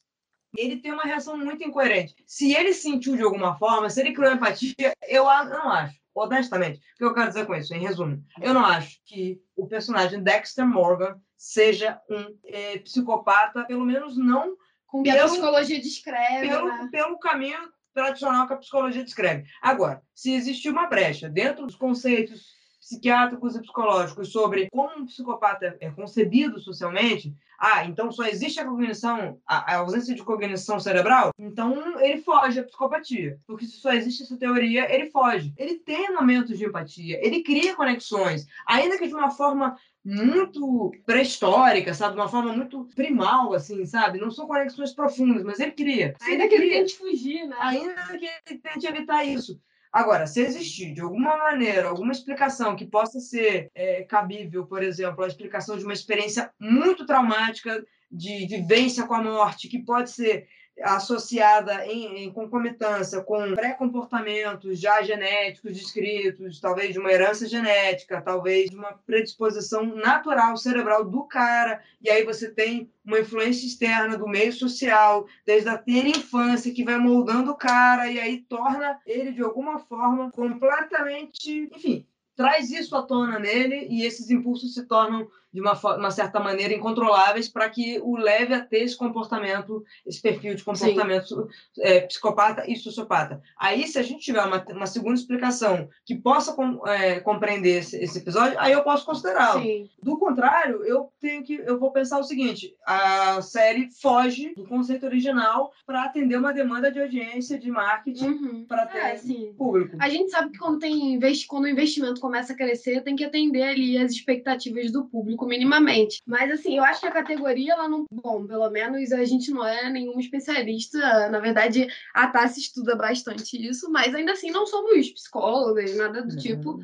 ele tem uma reação muito incoerente. Se ele sentiu de alguma forma, se ele criou empatia, eu não acho. Honestamente, o que eu quero dizer com isso, em resumo, eu não acho que o personagem Dexter Morgan seja um eh, psicopata, pelo menos não Com que a psicologia descreve, pelo, né? pelo caminho tradicional que a psicologia descreve. Agora, se existe uma brecha dentro dos conceitos psiquiátricos e psicológicos sobre como um psicopata é concebido socialmente, ah, então só existe a cognição, a, ausência de cognição cerebral, então ele foge à psicopatia. Porque se só existe essa teoria, ele foge. Ele tem momentos de empatia, ele cria conexões, ainda que de uma forma muito pré-histórica, sabe? De uma forma muito primal, assim, sabe? Não são conexões profundas, mas ele cria. Se Ainda que ele tente fugir, né? ainda que ele tente evitar isso. Agora, se existir de alguma maneira alguma explicação que possa ser é, cabível, por exemplo, a explicação de uma experiência muito traumática de vivência com a morte, que pode ser associada em, em concomitância com pré-comportamentos já genéticos descritos, talvez de uma herança genética, talvez de uma predisposição natural cerebral do cara, e aí você tem uma influência externa do meio social, desde a ter infância, que vai moldando o cara, e aí torna ele, de alguma forma, completamente. Enfim, traz isso à tona nele, e esses impulsos se tornam, de uma, uma certa maneira, incontroláveis para que o leve a ter esse comportamento, esse perfil de comportamento é, psicopata e sociopata. Aí, se a gente tiver uma, uma segunda explicação que possa com- é, compreender esse, esse episódio, aí eu posso considerá-lo. Do contrário, eu tenho que eu vou pensar o seguinte: a série foge do conceito original para atender uma demanda de audiência, de marketing, Uhum. para ter É, público. A gente sabe que quando, tem investi quando o investimento começa a crescer, tem que atender ali as expectativas do público minimamente. Mas assim, eu acho que a categoria, ela não. Bom, pelo menos a gente não é nenhum especialista. Na verdade, a Tassi estuda bastante isso, mas ainda assim não somos psicólogas, nada do tipo.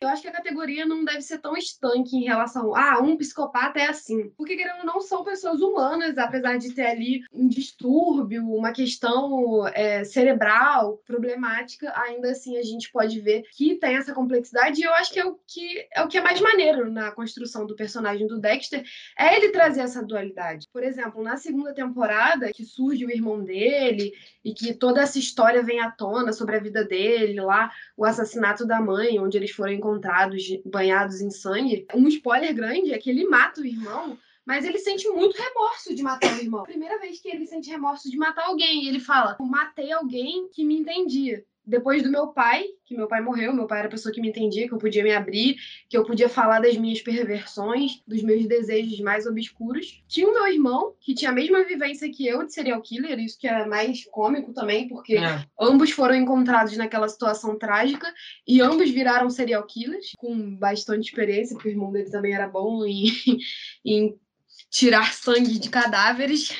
Eu acho que a categoria não deve ser tão estanque em relação a ah, um psicopata é assim. Porque, querendo não, são pessoas humanas, apesar de ter ali um distúrbio, uma questão é, cerebral, problemática, ainda assim a gente pode ver que tem essa complexidade. E eu acho que é o que é, o que é mais maneiro na construção do personagem do Dexter, é ele trazer essa dualidade. Por exemplo, na segunda temporada, que surge o irmão dele e que toda essa história vem à tona sobre a vida dele lá, o assassinato da mãe, onde eles foram encontrados banhados em sangue. Um spoiler grande é que ele mata o irmão, mas ele sente muito remorso de matar o irmão. Primeira vez que ele sente remorso de matar alguém, ele fala: "Eu matei alguém que me entendia". Depois do meu pai, que meu pai morreu, meu pai era a pessoa que me entendia, que eu podia me abrir, que eu podia falar das minhas perversões, dos meus desejos mais obscuros. Tinha o meu irmão, que tinha a mesma vivência que eu de serial killer, isso que é mais cômico também, porque É. Ambos foram encontrados naquela situação trágica e ambos viraram serial killers, com bastante experiência, porque o irmão dele também era bom em, em tirar sangue de cadáveres.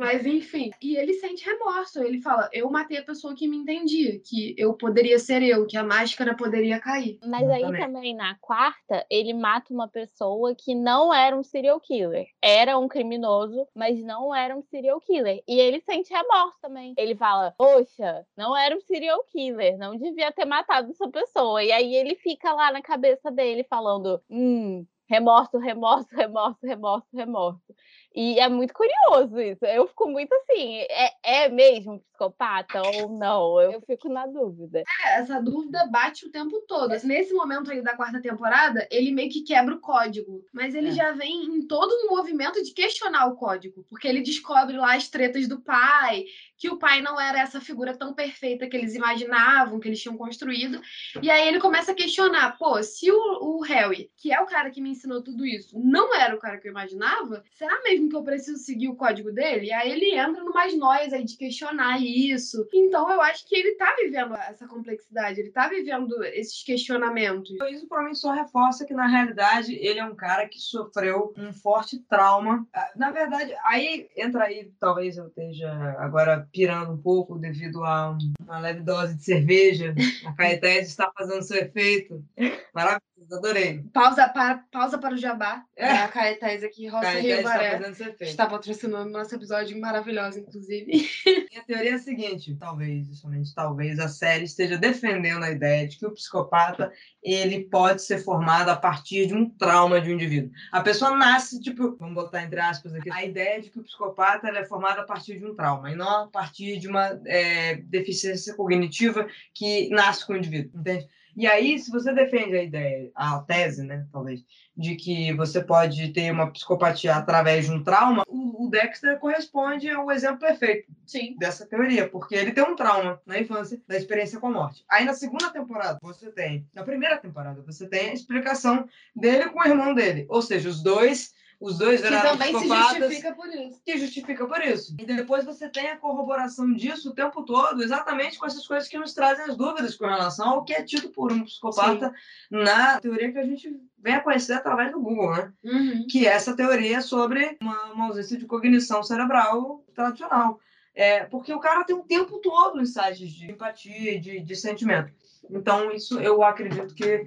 Mas enfim, e ele sente remorso. Ele fala: Eu matei a pessoa que me entendia, que eu poderia ser eu, que a máscara poderia cair. Mas aí Exatamente. também na quarta, ele mata uma pessoa que não era um serial killer. Era um criminoso, mas não era um serial killer. E ele sente remorso também. Ele fala: Poxa, não era um serial killer, não devia ter matado essa pessoa. E aí ele fica lá na cabeça dele falando: Hum. Remorso, remorso, remorso, remorso, remorso. E é muito curioso isso. Eu fico muito assim, é, é mesmo psicopata ou não? Eu fico na dúvida. É, essa dúvida bate o tempo todo. Nesse momento aí da quarta temporada, ele meio que quebra o código. Mas ele É. já vem em todo um movimento de questionar o código. Porque ele descobre lá as tretas do pai, que o pai não era essa figura tão perfeita que eles imaginavam, que eles tinham construído. E aí ele começa a questionar: pô, se o, o Harry, que é o cara que me ensinou tudo isso, não era o cara que eu imaginava, será mesmo que eu preciso seguir o código dele? E aí ele entra numas noias aí de questionar isso. Então eu acho que ele tá vivendo essa complexidade, ele tá vivendo esses questionamentos. Isso pra mim só reforça que, na realidade, ele é um cara que sofreu um forte trauma. Ah, Na verdade, aí entra aí, talvez eu esteja agora pirando um pouco devido a um- uma leve dose de cerveja. A Caetés está fazendo seu efeito. Maravilhoso, adorei. Pausa para, pausa para o jabá. É. É. A Caetés aqui, Roça Caetés Rio está Baré. efeito. Está patrocinando nosso episódio maravilhoso, inclusive. Minha teoria é a seguinte, talvez, somente talvez, a série esteja defendendo a ideia de que o psicopata ele pode ser formado a partir de um trauma de um indivíduo. A pessoa nasce, tipo, vamos botar entre aspas aqui, a ideia de que o psicopata é formado a partir de um trauma, e não a partir de uma é, deficiência cognitiva que nasce com o indivíduo, entende? E aí, se você defende a ideia, a tese, né, talvez, de que você pode ter uma psicopatia através de um trauma, o, o Dexter corresponde ao exemplo perfeito Sim. dessa teoria, porque ele tem um trauma na infância da experiência com a morte. Aí na segunda temporada você tem, na primeira temporada você tem a explicação dele com o irmão dele, ou seja, os dois, os dois Que viraram também se psicopatas justifica por isso. que justifica por isso. E depois você tem a corroboração disso o tempo todo, exatamente com essas coisas que nos trazem as dúvidas com relação ao que é tido por um psicopata na teoria que a gente vem a conhecer através do Google, né? Uhum. que é essa teoria sobre uma, uma ausência de cognição cerebral tradicional. É, porque o cara tem o tempo todo insights de empatia, de, de sentimento. Então, isso eu acredito que,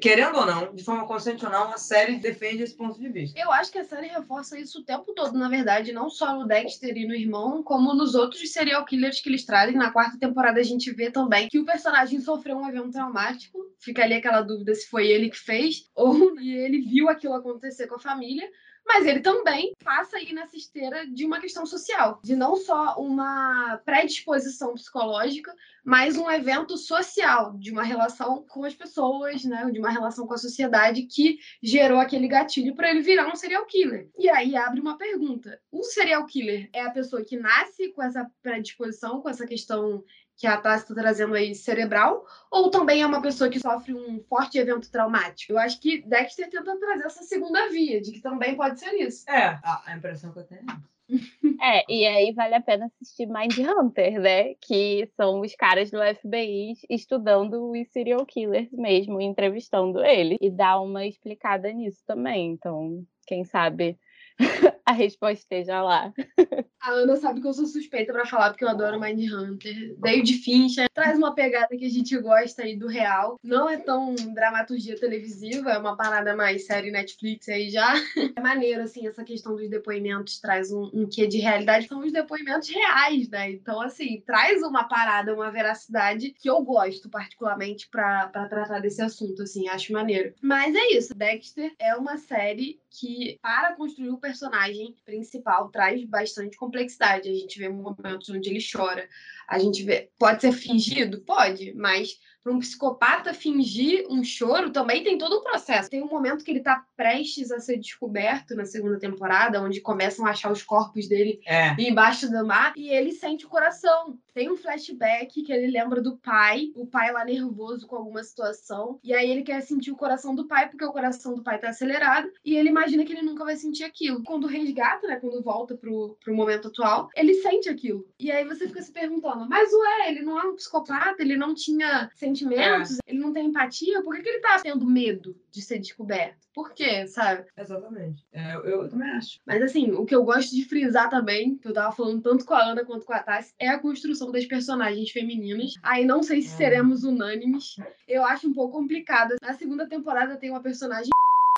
querendo ou não, de forma consciente ou não, a série defende esse ponto de vista. Eu acho que a série reforça isso o tempo todo, na verdade, não só no Dexter e no irmão, como nos outros serial killers que eles trazem. Na quarta temporada a gente vê também que o personagem sofreu um evento traumático. Fica ali aquela dúvida se foi ele que fez ou ele viu aquilo acontecer com a família. Mas ele também passa aí nessa esteira de uma questão social, de não só uma predisposição psicológica, mas um evento social, de uma relação com as pessoas, né, de uma relação com a sociedade que gerou aquele gatilho para ele virar um serial killer. E aí abre uma pergunta: o serial killer é a pessoa que nasce com essa predisposição, com essa questão que a Tassi está trazendo aí cerebral, ou também é uma pessoa que sofre um forte evento traumático? Eu acho que Dexter tenta trazer essa segunda via, de que também pode ser isso. É, a, impressão que eu tenho é essa. É, e aí vale a pena assistir Mind Hunter, né? Que são os caras do FBI estudando os serial killers mesmo, entrevistando eles. E dá uma explicada nisso também. Então, quem sabe a resposta esteja lá. A Ana sabe que eu sou suspeita pra falar, porque eu adoro Mindhunter. David Fincher traz uma pegada que a gente gosta aí do real. Não é tão dramaturgia televisiva, é uma parada mais série Netflix aí já. É maneiro, assim, essa questão dos depoimentos traz um, um quê de realidade. São os depoimentos reais, né? Então, assim, traz uma parada, uma veracidade que eu gosto particularmente pra tratar desse assunto, assim, acho maneiro. Mas é isso, Dexter é uma série que, para construir o personagem principal, traz bastante complexidade. A gente vê momentos onde ele chora. A gente vê. Pode ser fingido? Pode, mas para um psicopata fingir um choro também tem todo um processo. Tem um momento que ele tá prestes a ser descoberto na segunda temporada, onde começam a achar os corpos dele É. embaixo do mar e ele sente o coração. Tem um flashback que ele lembra do pai, o pai lá nervoso com alguma situação, e aí ele quer sentir o coração do pai porque o coração do pai tá acelerado e ele imagina que ele nunca vai sentir aquilo. Quando resgata, né, quando volta pro, pro momento atual, ele sente aquilo. E aí você fica se perguntando, mas ué, ele não é um psicopata, ele não tinha sentimentos, ele não tem empatia, por que, que ele tá tendo medo de ser descoberto? Por quê, sabe? Exatamente. É, eu, eu também acho. Mas assim, o que eu gosto de frisar também, que eu tava falando tanto com a Ana quanto com a Tassi, é a construção das personagens femininas. Aí não sei se Hum. seremos unânimes. Eu acho um pouco complicado. Na segunda temporada tem uma personagem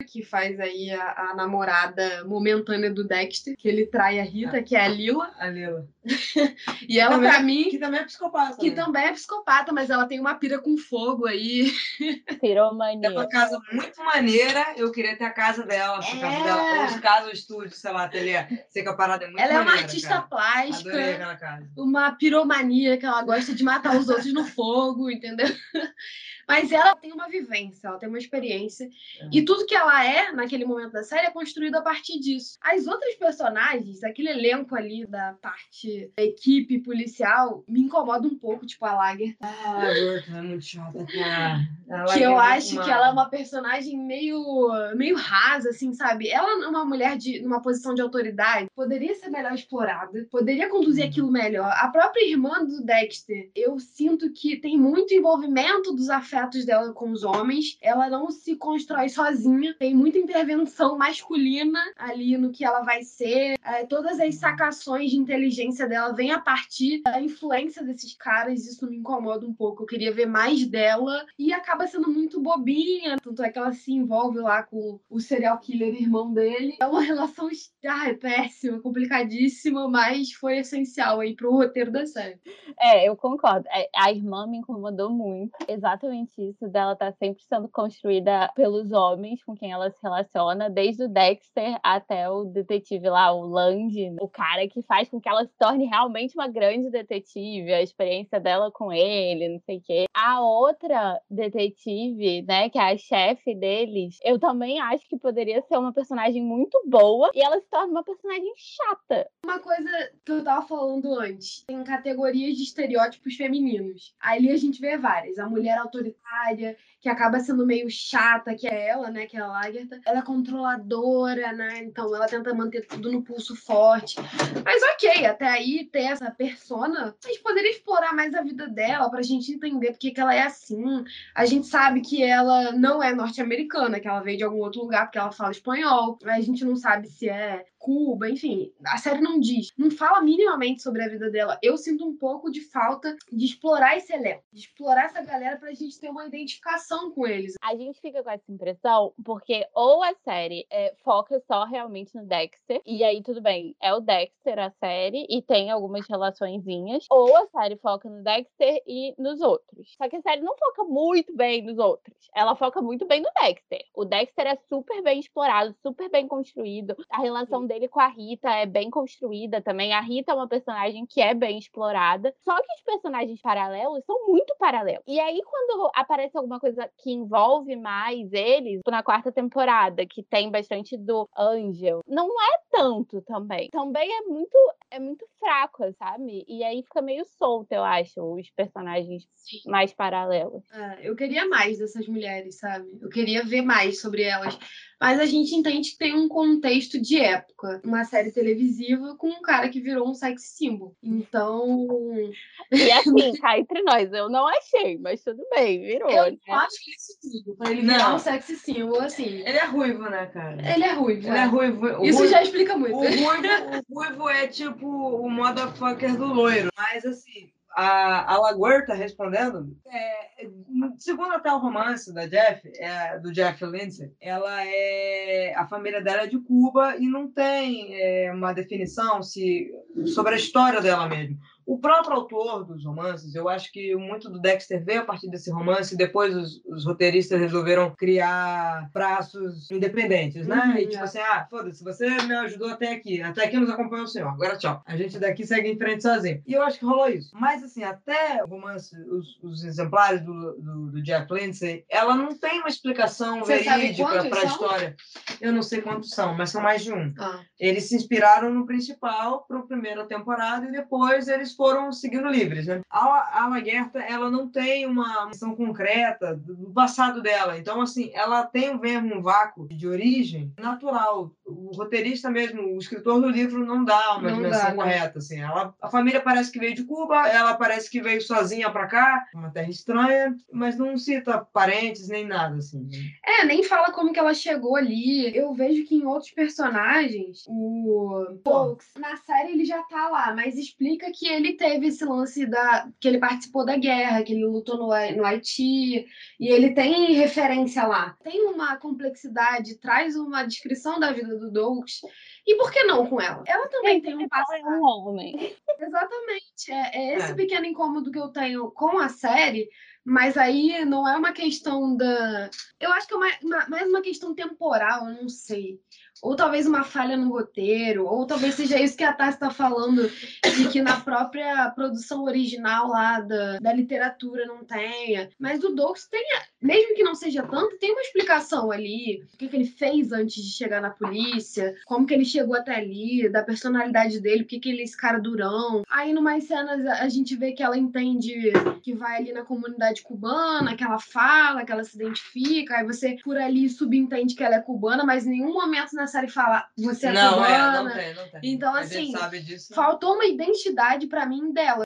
que faz aí a, a namorada momentânea do Dexter, que ele trai a Rita, que é a Lila. A Lila. E ela, Também- pra mim, Que também é psicopata. que né? também é psicopata, mas ela tem uma pira com fogo aí. É Piromania. uma casa muito maneira. Eu queria ter a casa dela. A casa É. dela fosse casa, o estúdio, sei lá, ateliê. Sei que a parada é muito ela é uma maneira, artista cara. plástica. Adorei aquela casa. uma piromania que ela gosta de matar os outros no fogo, entendeu? Mas ela tem uma vivência, ela tem uma experiência. E tudo que ela é naquele momento da série é construído a partir disso. As outras personagens, aquele elenco ali da parte da equipe policial, me incomoda um pouco, tipo a Lager. Ah, a é muito chata, cara. Que é eu muito acho que ela é uma personagem meio, meio rasa, assim, sabe? Ela é uma mulher de numa posição de autoridade, poderia ser melhor explorada, poderia conduzir aquilo melhor. A própria irmã do Dexter, eu sinto que tem muito envolvimento dos afetos dela com os homens. Ela não se constrói sozinha, tem muita intervenção masculina ali no que ela vai ser. É, todas as sacações de inteligência dela vêm a partir da influência desses caras, isso me incomoda um pouco. Eu queria ver mais dela e acaba sendo muito bobinha, tanto é que ela se envolve lá com o serial killer irmão dele. É uma relação ah, é péssima, complicadíssima, mas foi essencial aí pro roteiro da série. É, eu concordo. É, A irmã me incomodou muito. Exatamente isso, dela estar sempre sendo construída pelos homens com quem ela se relaciona, desde o Dexter até o detetive lá, o Land, o cara que faz com que ela se torne realmente uma grande detetive, a experiência dela com ele, não sei o quê. A outra detetive, né, que é a chefe deles, eu também acho que poderia ser uma personagem muito boa e ela se torna uma personagem chata. Uma coisa que eu tava falando antes, tem categorias de estereótipos femininos. Ali a gente vê várias. A mulher autoritária, que acaba sendo meio chata, que é ela, né, que é a Lagertha. Ela é controladora, né, então ela tenta manter tudo no pulso forte. Mas ok, até aí ter essa persona, a gente poderia explorar mais a vida dela pra gente entender por que que ela é assim. A gente sabe que ela não é norte-americana, que ela veio de algum outro lugar porque ela fala espanhol. A gente não sabe se é Cuba, enfim. A série não diz, não fala minimamente sobre a vida dela. Eu sinto um pouco de falta de explorar esse elenco, de explorar essa galera pra gente ter uma identificação com eles. A gente fica com essa impressão porque ou a série é, foca só realmente no Dexter, e aí tudo bem, é o Dexter a série e tem algumas relaçõezinhas, ou a série foca no Dexter e nos outros. Só que a série não foca muito bem nos outros, ela foca muito bem no Dexter. O Dexter é super bem explorado, super bem construído, a relação dele com a Rita é bem construída também. A Rita é uma personagem que é bem explorada, só que os personagens paralelos são muito paralelos. E aí, quando aparece alguma coisa que envolve mais eles, tipo na quarta temporada, que tem bastante do Angel, não é tanto também. Também é muito, é muito fraco, sabe? E aí fica meio solto, eu acho, os personagens mais paralelos. É, eu queria mais dessas mulheres, sabe? Eu queria ver mais sobre elas. Mas a gente entende que tem um contexto de época. Uma série televisiva com um cara que virou um sex symbol. Então, E assim, cá entre nós, eu não achei, mas tudo bem, virou. eu né? acho que é isso tudo. Pra ele virar Não. um sex symbol, assim. Ele é ruivo, né, cara? Ele é ruivo. Ele é. é ruivo. O Isso ruivo- já explica muito. O ruivo, o ruivo é tipo o motherfucker do loiro. Mas assim, a, a Laguerta respondendo, é, segundo até o romance da Jeff, é, do Jeff Lindsay, ela é. A família dela é de Cuba e não tem é, uma definição se, sobre a história dela mesmo. O próprio autor dos romances, eu acho que muito do Dexter veio a partir desse romance, depois os, os roteiristas resolveram criar braços independentes, né? Uhum, e tipo é. assim, ah, foda-se, você me ajudou até aqui, até aqui nos acompanhou o senhor, agora tchau. A gente daqui segue em frente sozinho. E eu acho que rolou isso. Mas assim, até o romance, os, os exemplares do, do, do Jack Lindsay, ela não tem uma explicação Você verídica para a história. Eu não sei quantos são, mas são mais de um Ah, eles se inspiraram no principal para a primeira temporada e depois eles foram seguindo livres, né? A, a Laguerta, ela não tem uma missão concreta do do passado dela, então assim, ela tem mesmo um vácuo de origem natural. O roteirista mesmo, o escritor do livro não dá uma Não dimensão dá, né? correta, assim. Ela, a família parece que veio de Cuba, ela parece que veio sozinha para cá, uma terra estranha, mas não cita parentes nem nada assim. né? É, nem fala como que ela chegou ali. Eu vejo que em outros personagens, o Fox, na série ele já tá lá, mas explica que ele ele teve esse lance da que ele participou da guerra, que ele lutou no, no Haiti, e ele tem referência lá. Tem uma complexidade, traz uma descrição da vida do Douglas. E por que não com ela? Ela também tem um Ela é passado. um homem. Exatamente. É, é esse É. pequeno incômodo que eu tenho com a série, mas aí não é uma questão da. Eu acho que é uma- uma- mais uma questão temporal, não sei. Ou talvez uma falha no roteiro, ou talvez seja isso que a Tassi está falando, de que na própria produção original lá da, da literatura não tenha. Mas o Douglas tem, mesmo que não seja tanto, tem uma explicação ali. O que, que ele fez antes de chegar na polícia, como que ele chegou até ali, da personalidade dele, por que, que ele é esse cara durão. Aí, numas cenas, a a gente vê que ela entende que vai ali na comunidade cubana, que ela fala, que ela se identifica, aí você por ali subentende que ela é cubana, mas em nenhum momento na série fala você é não, cubana. é, não tem, não tem. Então, assim, sabe disso. Faltou uma identidade pra mim dela.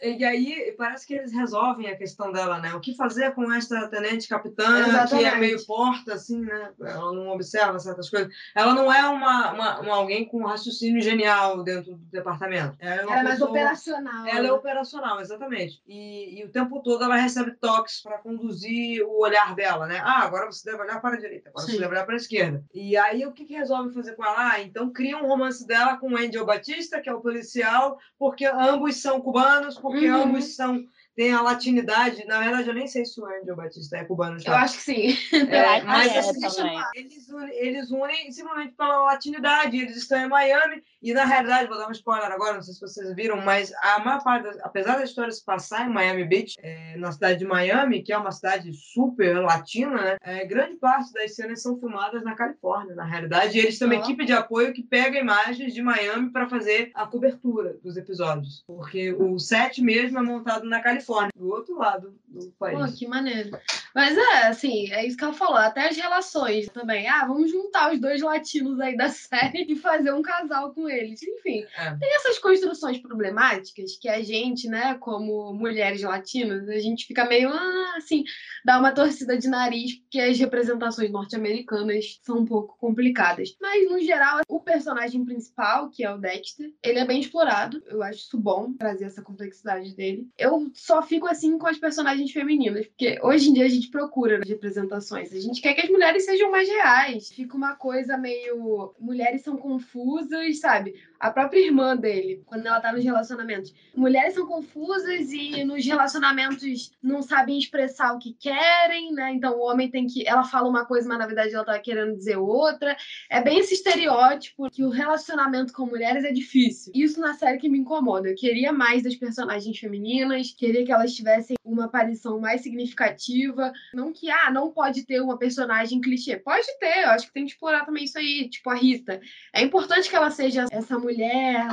É, e aí parece que eles resolvem a questão dela, né? O que fazer com esta tenente capitã, que Exatamente. é meio porta, assim, né? Ela não observa certas coisas. Ela não é uma, uma, uma alguém com raciocínio genial dentro do departamento. Ela é uma Ela é mais pessoa- operacional. Ela é operacional, exatamente. E, e o tempo todo ela recebe toques para conduzir o olhar dela, né? Ah, agora você deve olhar para a direita, agora Sim. você deve olhar para a esquerda. E aí o que, que resolve fazer com ela? Ah, então cria um romance dela com o Angel Batista, que é o policial, porque ambos são cubanos, porque Uhum. ambos são têm a latinidade. Na verdade, eu nem sei se o Angel Batista é cubano. Eu sabe? acho que sim. É, Eu mas assim, eles, unem, eles unem simplesmente pela latinidade. Eles estão em Miami e, na realidade, vou dar um spoiler agora, não sei se vocês viram, mas a maior parte, das- apesar da história se passar em Miami Beach, é, na cidade de Miami, que é uma cidade super latina, né? é, grande parte das cenas são filmadas na Califórnia, na realidade. E eles têm uma equipe de apoio que pega imagens de Miami para fazer a cobertura dos episódios. Porque o set mesmo é montado na Califórnia, do outro lado do país. Pô, que maneiro. Mas é, assim, é isso que ela falou. Até as relações também. Ah, vamos juntar os dois latinos aí da série e fazer um casal com eles. Enfim, É. tem essas construções problemáticas que a gente, né, como mulheres latinas, a gente fica meio, ah, assim, dá uma torcida de nariz, porque as representações norte-americanas são um pouco complicadas. Mas, no geral, o personagem principal, que é o Dexter, ele é bem explorado. Eu acho isso bom, trazer essa complexidade dele. Eu só fico assim com as personagens femininas, porque hoje em dia a gente procura nas representações. A gente quer que as mulheres sejam mais reais. Fica uma coisa meio. Mulheres são confusas, sabe? A própria irmã dele, quando ela tá nos relacionamentos. Mulheres são confusas e nos relacionamentos não sabem expressar o que querem, né? Então o homem tem que. Ela fala uma coisa, mas na verdade ela tá querendo dizer outra. É bem esse estereótipo que o relacionamento com mulheres é difícil. Isso na série que me incomoda. Eu queria mais das personagens femininas, queria que elas tivessem uma aparição mais significativa. Não que, ah, não pode ter uma personagem clichê. Pode ter, eu acho que tem que explorar também isso aí, tipo a Rita. É importante que ela seja essa mulher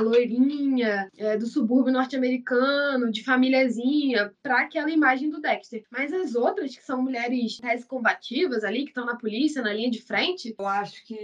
loirinha, é, do subúrbio norte-americano, de famíliazinha, pra aquela imagem do Dexter. Mas as outras, que são mulheres tese combativas ali, que estão na polícia, na linha de frente, Eu acho que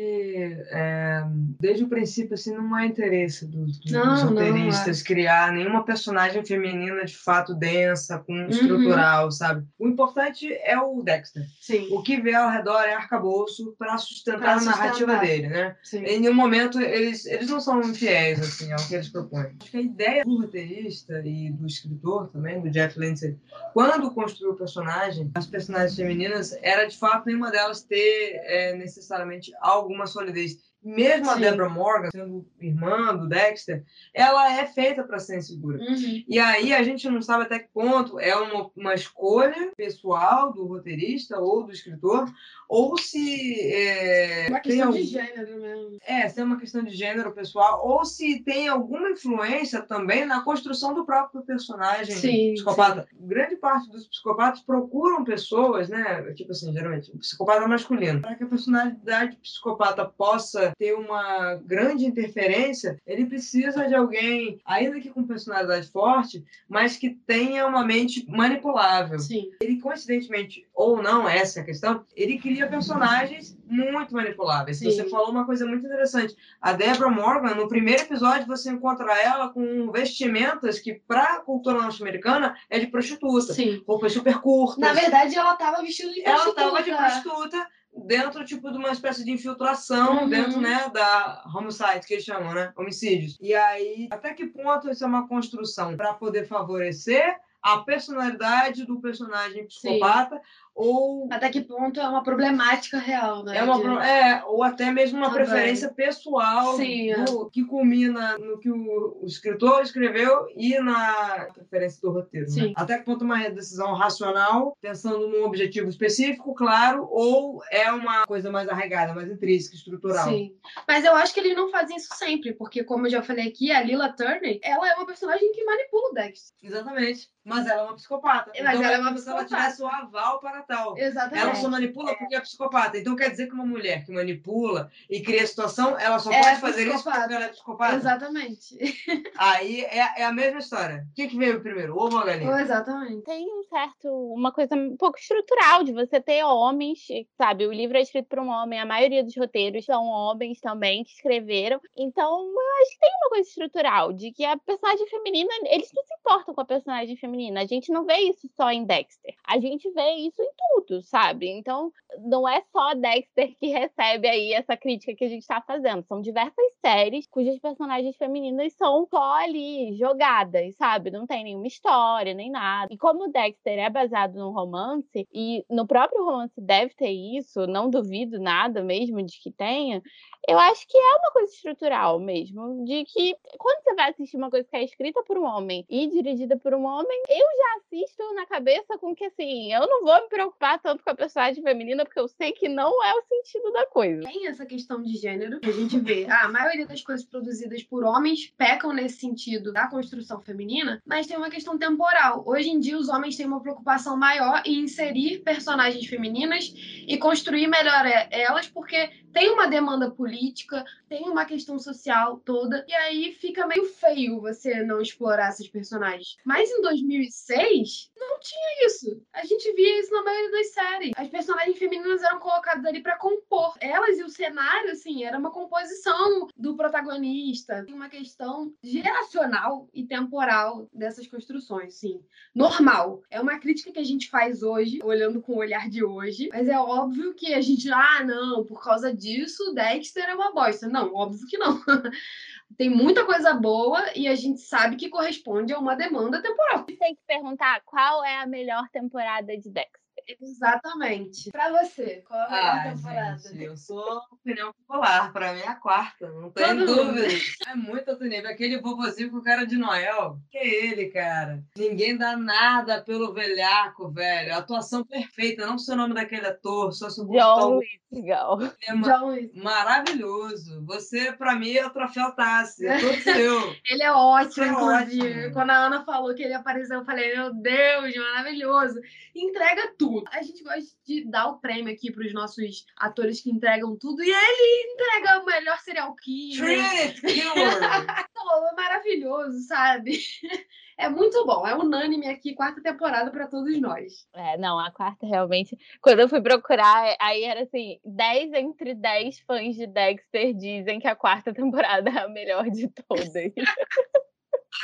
é, desde o princípio assim não há interesse dos, dos Não, não, roteiristas criar nenhuma personagem feminina de fato densa, Uhum. com estrutural, sabe? O importante é o Dexter. sim. O que vê ao redor é arcabouço para sustentar Pra a narrativa sustentar. dele, né? sim. Em nenhum momento eles, eles não são fiéis assim, ao que eles propõem. Acho que a ideia do roteirista e do escritor também, do Jeff Lindsay, quando construiu o personagem, as personagens femininas, era de fato nenhuma delas ter é, necessariamente alguma solidez. Mesmo a Sim. Deborah Morgan, sendo irmã do Dexter, ela é feita para ser insegura. Uhum. E aí a gente não sabe até que ponto é uma, uma escolha pessoal do roteirista ou do escritor, ou se é, Uma tem questão algum- de gênero mesmo. é, se é uma questão de gênero pessoal, ou se tem alguma influência também na construção do próprio personagem Sim, psicopata. Grande parte dos psicopatas procuram pessoas, né? Tipo assim, geralmente, um psicopata masculino. Para que a personalidade psicopata possa ter uma grande interferência, ele precisa de alguém, ainda que com personalidade forte, mas que tenha uma mente manipulável Sim. ele coincidentemente ou não essa é a questão ele cria personagens muito manipuláveis Sim. você falou uma coisa muito interessante a Deborah Morgan no primeiro episódio você encontra ela com vestimentas que para a cultura norte-americana é de prostituta Sim. roupas super curtas Na verdade, ela tava vestida de ela prostituta. estava de prostituta dentro tipo de uma espécie de infiltração Uhum. dentro né da homicide que eles chamam né homicídios e aí até que ponto isso é uma construção para poder favorecer a personalidade do personagem psicopata ou Até que ponto é uma problemática real, né? é uma de- é, ou até mesmo uma Também. preferência pessoal Sim, é. do- que culmina no que o, o escritor escreveu e na preferência do roteiro. né? Até que ponto uma decisão racional, pensando num objetivo específico, claro, ou é uma coisa mais arraigada, mais intrínseca, estrutural. Sim. Mas eu acho que eles não fazem isso sempre, porque, como eu já falei aqui, a Lila Turner, ela é uma personagem que manipula o Dexter. Exatamente. Mas ela é uma psicopata. Mas então ela é é uma se ela psicopata. tivesse o aval para tal. Ela Exatamente. só manipula porque é psicopata. Então quer dizer que uma mulher que manipula e cria a situação, ela só É pode fazer isso psicopata. porque ela é psicopata? Exatamente. Aí é, é a mesma história. O que, que veio primeiro? o Ovo ou a galinha? Exatamente. Tem um certo, uma coisa um pouco estrutural de você ter homens, sabe? O livro é escrito por um homem, a maioria dos roteiros são homens também que escreveram. Então, eu acho que tem uma coisa estrutural de que a personagem feminina, eles não se importam com a personagem feminina. A gente não vê isso só em Dexter. A gente vê isso em tudo, sabe? Então, não é só Dexter que recebe aí essa crítica que a gente tá fazendo. São diversas séries cujas personagens femininas são só ali jogadas, sabe? Não tem nenhuma história, nem nada. E como Dexter é baseado num romance, e no próprio romance deve ter isso, não duvido nada mesmo de que tenha, eu acho que é uma coisa estrutural mesmo. De que quando você vai assistir uma coisa que é escrita por um homem e dirigida por um homem, eu já assisto na cabeça com que assim, eu não vou me preocupar tanto com a personagem feminina, porque eu sei que não é o sentido da coisa. Tem essa questão de gênero a gente vê. Ah, a maioria das coisas produzidas por homens pecam nesse sentido da construção feminina, mas tem uma questão temporal. Hoje em dia, os homens têm uma preocupação maior em inserir personagens femininas e construir melhor elas, porque tem uma demanda política, tem uma questão social toda, e aí fica meio feio você não explorar essas personagens. Mas em 2006, não tinha isso. A gente via isso na maioria das séries. As personagens femininas eram colocadas ali pra compor. Elas e o cenário, assim, era uma composição do protagonista. Tem uma questão geracional e temporal dessas construções, sim. Normal. É uma crítica que a gente faz hoje, olhando com o olhar de hoje, mas é óbvio que a gente, ah, não, por causa disso, Dexter é uma bosta. Não, óbvio que não. Tem muita coisa boa e a gente sabe que corresponde a uma demanda temporal. Tem que perguntar qual é a melhor temporada de Dexter. Exatamente. Pra você, qual a melhor Ah, temporada? gente, eu sou opinião popular. Pra mim é a quarta, não tem Todo mundo. dúvida. É muito outro nível. Aquele vovozinho com cara de Noel. Que é ele, cara. Ninguém dá nada pelo velhaco, velho. Atuação perfeita. Não sei o nome daquele ator, só se o John Lithgow. é ma- maravilhoso. Você, pra mim, é o troféu Tassi. É todo seu. Ele é ótimo, É inclusive. ótimo. Quando a Ana falou que ele apareceu, eu falei, meu Deus, maravilhoso. Entrega tudo. A gente gosta de dar o prêmio aqui pros nossos atores que entregam tudo. E ele entrega o melhor serial killer. Trinity Killer. É maravilhoso, sabe? É muito bom. É unânime aqui, quarta temporada pra todos nós. É, não, a quarta realmente. Quando eu fui procurar, aí era assim: 10 entre 10 fãs de Dexter dizem que a quarta temporada é a melhor de todas.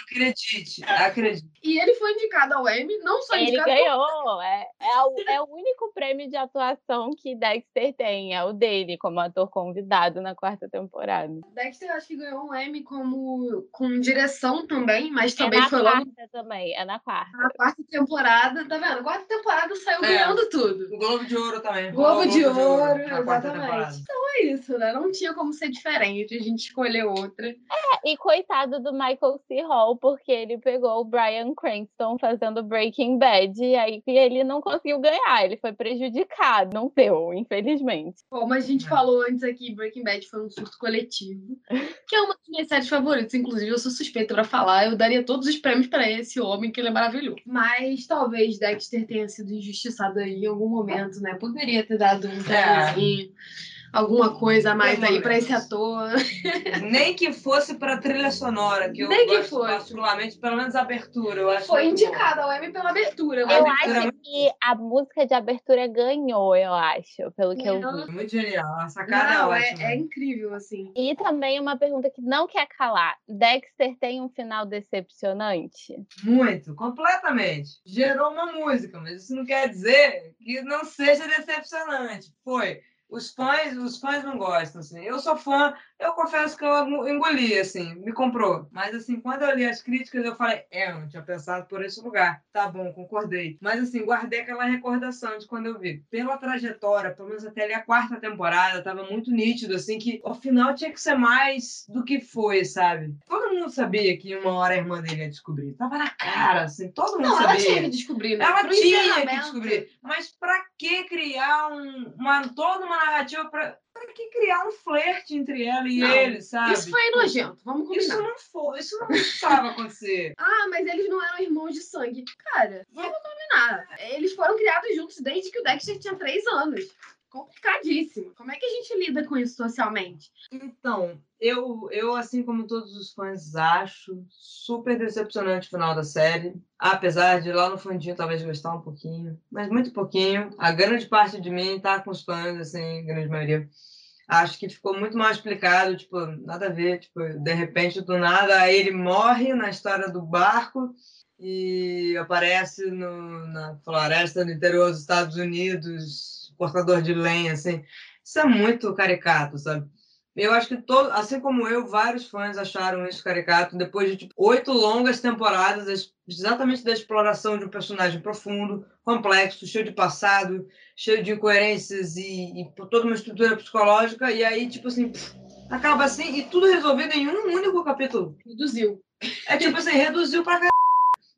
Acredite, acredite. E ele foi indicado ao Emmy, não só Ele indicado ganhou. É, é, o, é o único prêmio de atuação que Dexter tem, é o dele, como ator convidado na quarta temporada. Dexter acho que ganhou um Emmy como com direção também, mas É também na foi logo quarta também, é na quarta. na quarta temporada, tá vendo? A quarta temporada saiu É. ganhando tudo. O Globo de Ouro também. Globo Rolou o de Ouro, quarta exatamente. Então é isso, né? Não tinha como ser diferente, a gente escolheu outra. E coitado do Michael C. Hall, porque ele pegou o Bryan Cranston fazendo Breaking Bad, e aí ele não conseguiu ganhar, ele foi prejudicado. Não deu, infelizmente. Como a gente É. falou antes aqui, Breaking Bad foi um surto coletivo, que é uma das minhas séries favoritas. Inclusive, eu sou suspeita pra falar, eu daria todos os prêmios pra esse homem, que ele é maravilhoso. Mas talvez Dexter tenha sido injustiçado aí em algum momento, né? Poderia ter dado um prêmiozinho, alguma coisa a mais Tem aí pra esse ator. Nem que fosse pra trilha sonora, que eu Nem que gosto fosse. particularmente, pelo menos a abertura. Eu acho Foi indicado ao Emmy pela abertura. Eu abertura é acho que a música de abertura ganhou, eu acho, pelo que eu Não. É vi. Muito genial. A sacada Não, é é, é incrível, assim. E também uma pergunta que não quer calar. Dexter tem um final decepcionante? Muito, completamente. Gerou uma música, mas isso não quer dizer que não seja decepcionante. Foi. Os fãs, os fãs não gostam, assim. Eu sou fã, eu confesso que eu engoli, assim, me comprou. Mas, assim, quando eu li as críticas, eu falei, é, eu não tinha pensado por esse lugar. Tá bom, concordei. Mas, assim, guardei aquela recordação de quando eu vi. Pela trajetória, pelo menos até ali a quarta temporada, tava muito nítido, assim, que ao final tinha que ser mais do que foi, sabe? Todo mundo sabia que uma hora a irmã dele ia descobrir. Tava na cara, assim, todo mundo Não, sabia. ela tinha que descobrir, né? Ela Pro tinha que descobrir. Mas pra que criar um, uma, toda uma narrativa pra, pra que criar um flerte entre ela e Não, ele, sabe? Isso foi nojento, vamos combinar. Isso não foi, isso não precisava acontecer. Ah, mas eles não eram irmãos de sangue. Cara, vamos combinar. Eles foram criados juntos desde que o Dexter tinha três anos. Complicadíssimo. Como é que a gente lida com isso socialmente? Então, eu, eu, assim como todos os fãs, acho super decepcionante o final da série. Apesar de lá no fundinho talvez gostar um pouquinho, mas muito pouquinho. A grande parte de mim tá com os fãs, assim, grande maioria. Acho que ficou muito mal explicado, tipo, nada a ver, tipo, de repente, do nada, ele morre na história do barco e aparece no, na floresta no interior dos Estados Unidos, cortador de lenha, assim. Isso é muito caricato, sabe? Eu acho que, todo, assim como eu, vários fãs acharam isso caricato depois de tipo, oito longas temporadas exatamente da exploração de um personagem profundo, complexo, cheio de passado, cheio de incoerências e, e toda uma estrutura psicológica, e aí, tipo assim, pff, acaba assim, e tudo resolvido em um único capítulo. Reduziu. É tipo assim, reduziu pra caralho.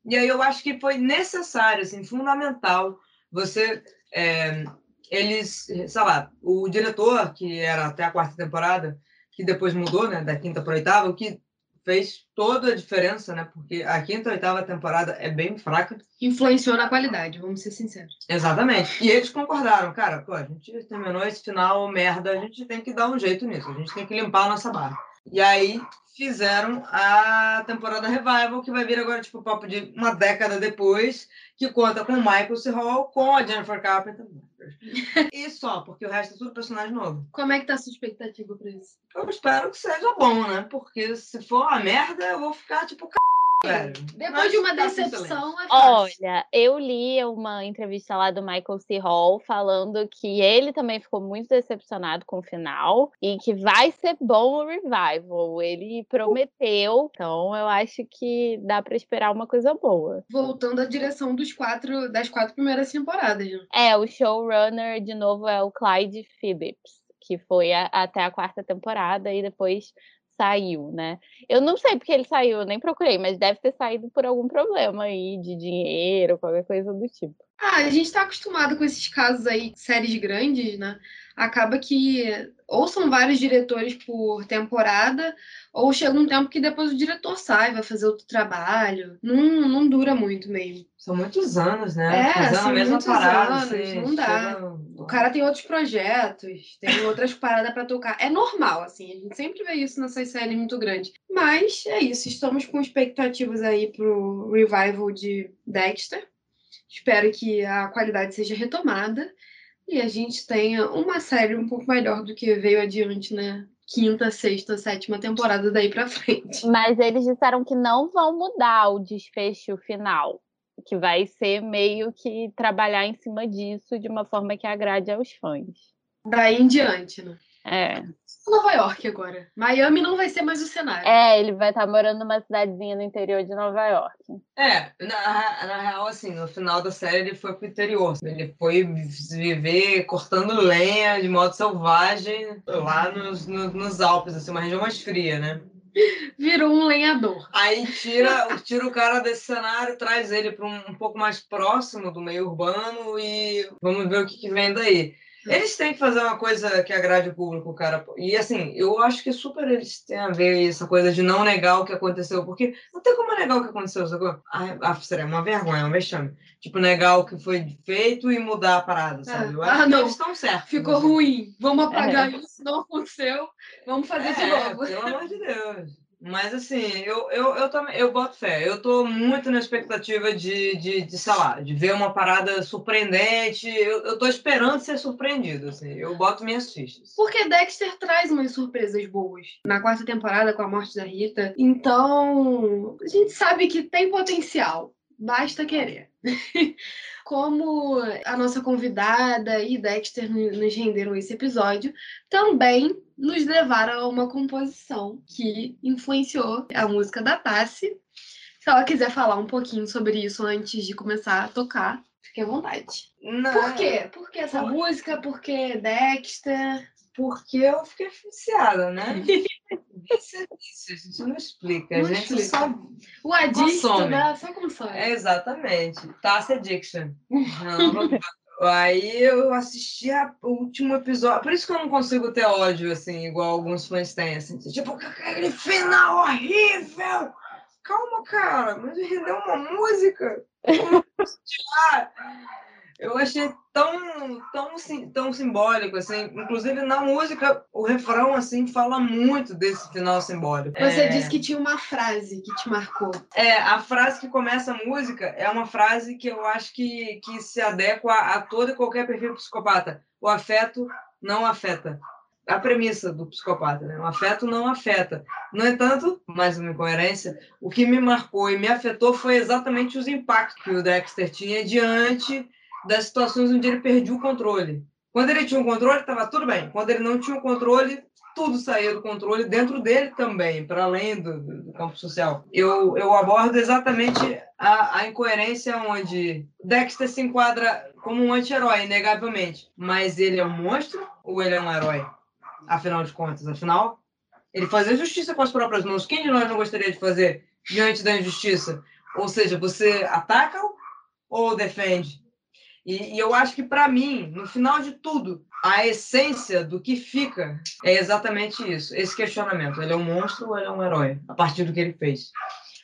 E aí eu acho que foi necessário, assim, fundamental, você. é, eles, sei lá, o diretor, que era até a quarta temporada, que depois mudou, né, da quinta para oitava, o que fez toda a diferença, né, porque a quinta e oitava temporada é bem fraca. Influenciou na qualidade, vamos ser sinceros. Exatamente. E eles concordaram, cara, pô, a gente terminou esse final merda, a gente tem que dar um jeito nisso, a gente tem que limpar a nossa barra. E aí fizeram a temporada Revival, que vai vir agora, tipo, papo de uma década depois, que conta com o Michael C. Hall, com a Jennifer Carpenter. E só, porque o resto é tudo personagem novo. Como é que tá a sua expectativa pra isso? Eu espero que seja bom, né? Porque se for uma merda, eu vou ficar tipo, c... velho. Depois de uma tá decepção, é fácil. Olha, eu li uma entrevista lá do Michael C. Hall falando que ele também ficou muito decepcionado com o final e que vai ser bom o revival. Ele prometeu, então eu acho que dá pra esperar uma coisa boa. Voltando à direção dos quatro, das quatro primeiras temporadas. Né? É, o showrunner de novo é o Clyde Phillips, que foi a- até a quarta temporada e depois saiu, né? Eu não sei porque ele saiu, eu nem procurei, mas deve ter saído por algum problema aí de dinheiro, qualquer coisa do tipo. Ah, a gente tá acostumado com esses casos aí, séries grandes, né? Acaba que ou são vários diretores por temporada, ou chega um tempo que depois o diretor sai, vai fazer outro trabalho. Não, não dura muito mesmo. São muitos anos, né? É, Fazendo são a mesma parada. anos, assim, não dá. chega- O cara tem outros projetos, tem outras paradas pra tocar. É normal, assim, a gente sempre vê isso nessas séries muito grandes. Mas é isso, estamos com expectativas aí pro revival de Dexter. Espero que a qualidade seja retomada e a gente tenha uma série um pouco melhor do que veio adiante, né? Quinta, sexta, sétima temporada daí pra frente. Mas eles disseram que não vão mudar o desfecho final, que vai ser meio que trabalhar em cima disso de uma forma que agrade aos fãs. Daí em diante, né? É. Nova York agora. Miami não vai ser mais o cenário. É, ele vai estar morando numa cidadezinha no interior de Nova York. É, na, na real, assim, no final da série ele foi pro interior. Ele foi viver cortando lenha de modo selvagem lá nos, no- nos Alpes, assim, uma região mais fria, né? Virou um lenhador. Aí tira, tira o cara desse cenário, traz ele para um, um pouco mais próximo do meio urbano e vamos ver o que, que vem daí. Eles têm que fazer uma coisa que agrade o público, cara. E assim, eu acho que super eles têm a ver essa coisa de não negar o que aconteceu, porque não tem como negar o que aconteceu, sacou? Ah, ah, seria uma vergonha, é um vexame. Tipo, negar o que foi feito e mudar a parada, sabe? Eu Ah, acho que não. eles estão certos. Ficou assim. ruim. Vamos apagar isso, não aconteceu. Vamos fazer de É, novo. Pelo amor de Deus. Mas assim, eu, eu, eu também eu boto fé. Eu tô muito na expectativa de, de, de, sei lá, de ver uma parada surpreendente. Eu, eu tô esperando ser surpreendido, assim. Eu boto minhas fichas. Porque Dexter traz umas surpresas boas. Na quarta temporada, com a morte da Rita. Então, a gente sabe que tem potencial. Basta querer. Como a nossa convidada e Dexter nos renderam esse episódio, também nos levaram a uma composição que influenciou a música da Tassi. Se ela quiser falar um pouquinho sobre isso antes de começar a tocar, fique à vontade. Não, Por quê? Por que essa música? Por que Dexter? Porque eu fiquei viciada, né? Vício é vício, a gente não explica. Não a gente explica. só. O adicto, Consome. né? Só consome. É, exatamente. Taça Addiction. Não, Aí eu assisti a- o último episódio. Por isso que eu não consigo ter ódio, assim, igual alguns fãs têm. Assim, tipo, aquele final horrível! Calma, cara, mas rendeu uma música. Como? Eu achei tão, tão, sim- tão simbólico, assim. Inclusive, na música, o refrão, assim, fala muito desse final simbólico. Você É, disse que tinha uma frase que te marcou. é, a frase que começa a música é uma frase que eu acho que, que se adequa a todo e qualquer perfil psicopata. O afeto não afeta. A premissa do psicopata, né? O afeto não afeta. No entanto, mais uma incoerência, o que me marcou e me afetou foi exatamente os impactos que o Dexter tinha diante das situações onde ele perdia o controle. Quando ele tinha o controle, estava tudo bem. Quando ele não tinha o controle, tudo saía do controle dentro dele também, para além do, do- campo social. Eu, eu abordo exatamente a, a incoerência onde Dexter se enquadra como um anti-herói, inegavelmente. Mas ele é um monstro ou ele é um herói? Afinal de contas, afinal, ele fazia justiça com as próprias mãos. Quem de nós não gostaria de fazer diante da injustiça? Ou seja, você ataca ou defende? E, e eu acho que, para mim, no final de tudo, a essência do que fica é exatamente isso, esse questionamento. Ele é um monstro ou ele é um herói? A partir do que ele fez.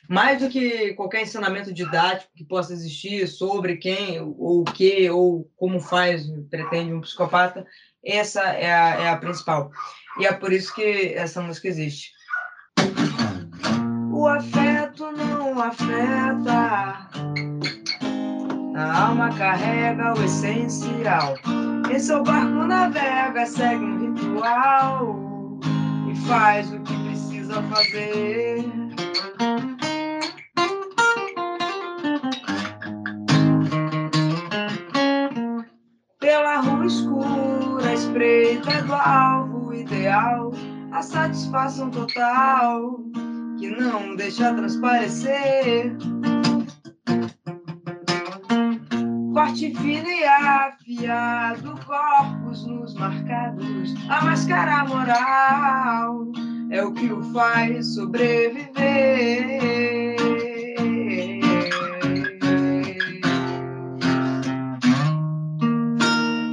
Mais do que qualquer ensinamento didático que possa existir sobre quem, ou o que, ou como faz, pretende um psicopata, essa é a, é a principal. E é por isso que essa música existe. O afeto não afeta. A alma carrega o essencial. Em seu barco navega, segue um ritual e faz o que precisa fazer. Pela rua escura, espreita do alvo ideal, a satisfação total que não deixa transparecer. Forte, fino e afiado, corpos nos marcados, a máscara moral é o que o faz sobreviver.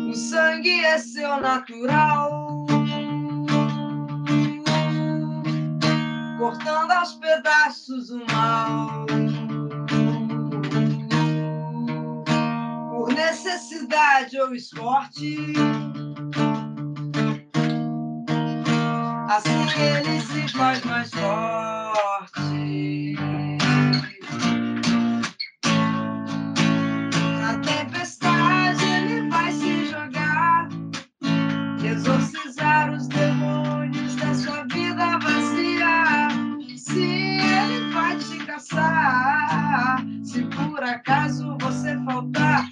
O sangue é seu natural, ou esporte, assim ele se faz mais forte. Na tempestade ele vai se jogar, exorcizar os demônios da sua vida vazia. Se ele vai te caçar, se por acaso você faltar,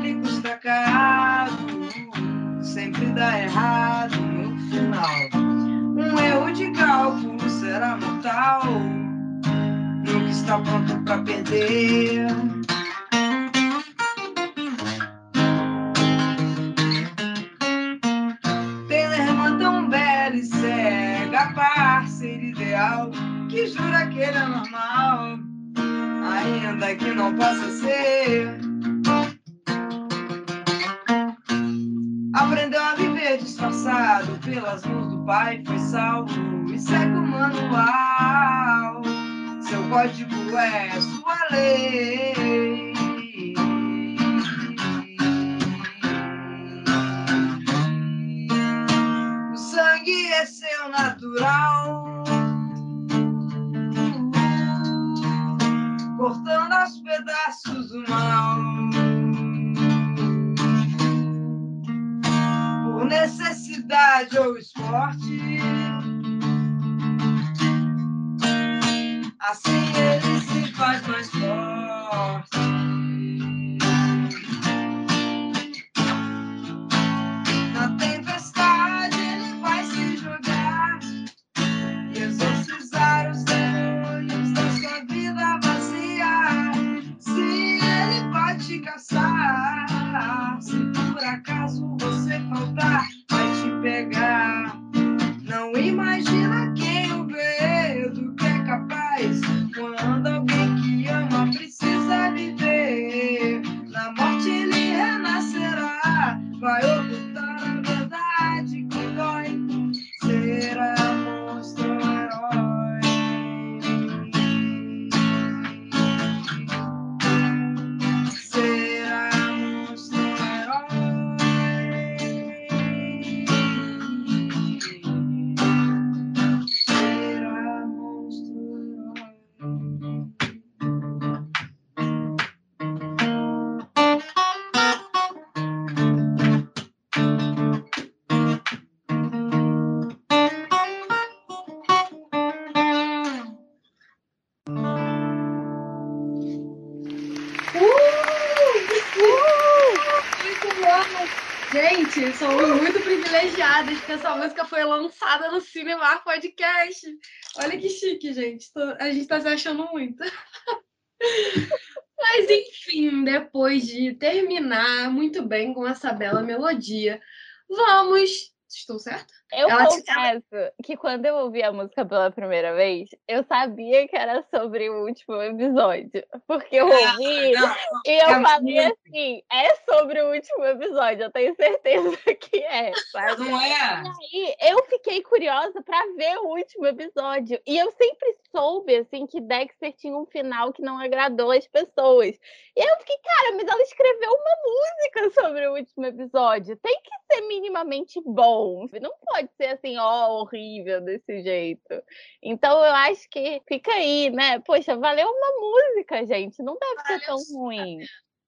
Lhe custa caro, sempre dá errado no final. Um erro de cálculo será mortal, nunca está pronto para perder. Que jura que ele é normal, ainda que não possa pelas mãos do pai, foi salvo e segue o manual. Seu código é sua lei. Essa música foi lançada no Cinema Podcast. Olha que chique, gente. A gente tá se achando muito. Mas enfim, depois de terminar muito bem com essa bela melodia, vamos. Estou certa? Eu Ela te- confesso que quando eu ouvi a música pela primeira vez, eu sabia que era sobre o último episódio. Porque eu ouvi Não, e eu é falei assim: é sobre o último episódio, eu tenho certeza que é, sabe? não é? E eu fiquei curiosa pra ver o último episódio. E eu sempre soube, assim, que Dexter tinha um final que não agradou as pessoas. E aí eu fiquei, cara, mas ela escreveu uma música sobre o último episódio. Tem que ser minimamente bom. Não pode ser assim, ó, horrível desse jeito. Então eu acho que fica aí, né? Poxa, valeu uma música, gente. Não deve ser Valeu tão super. ruim.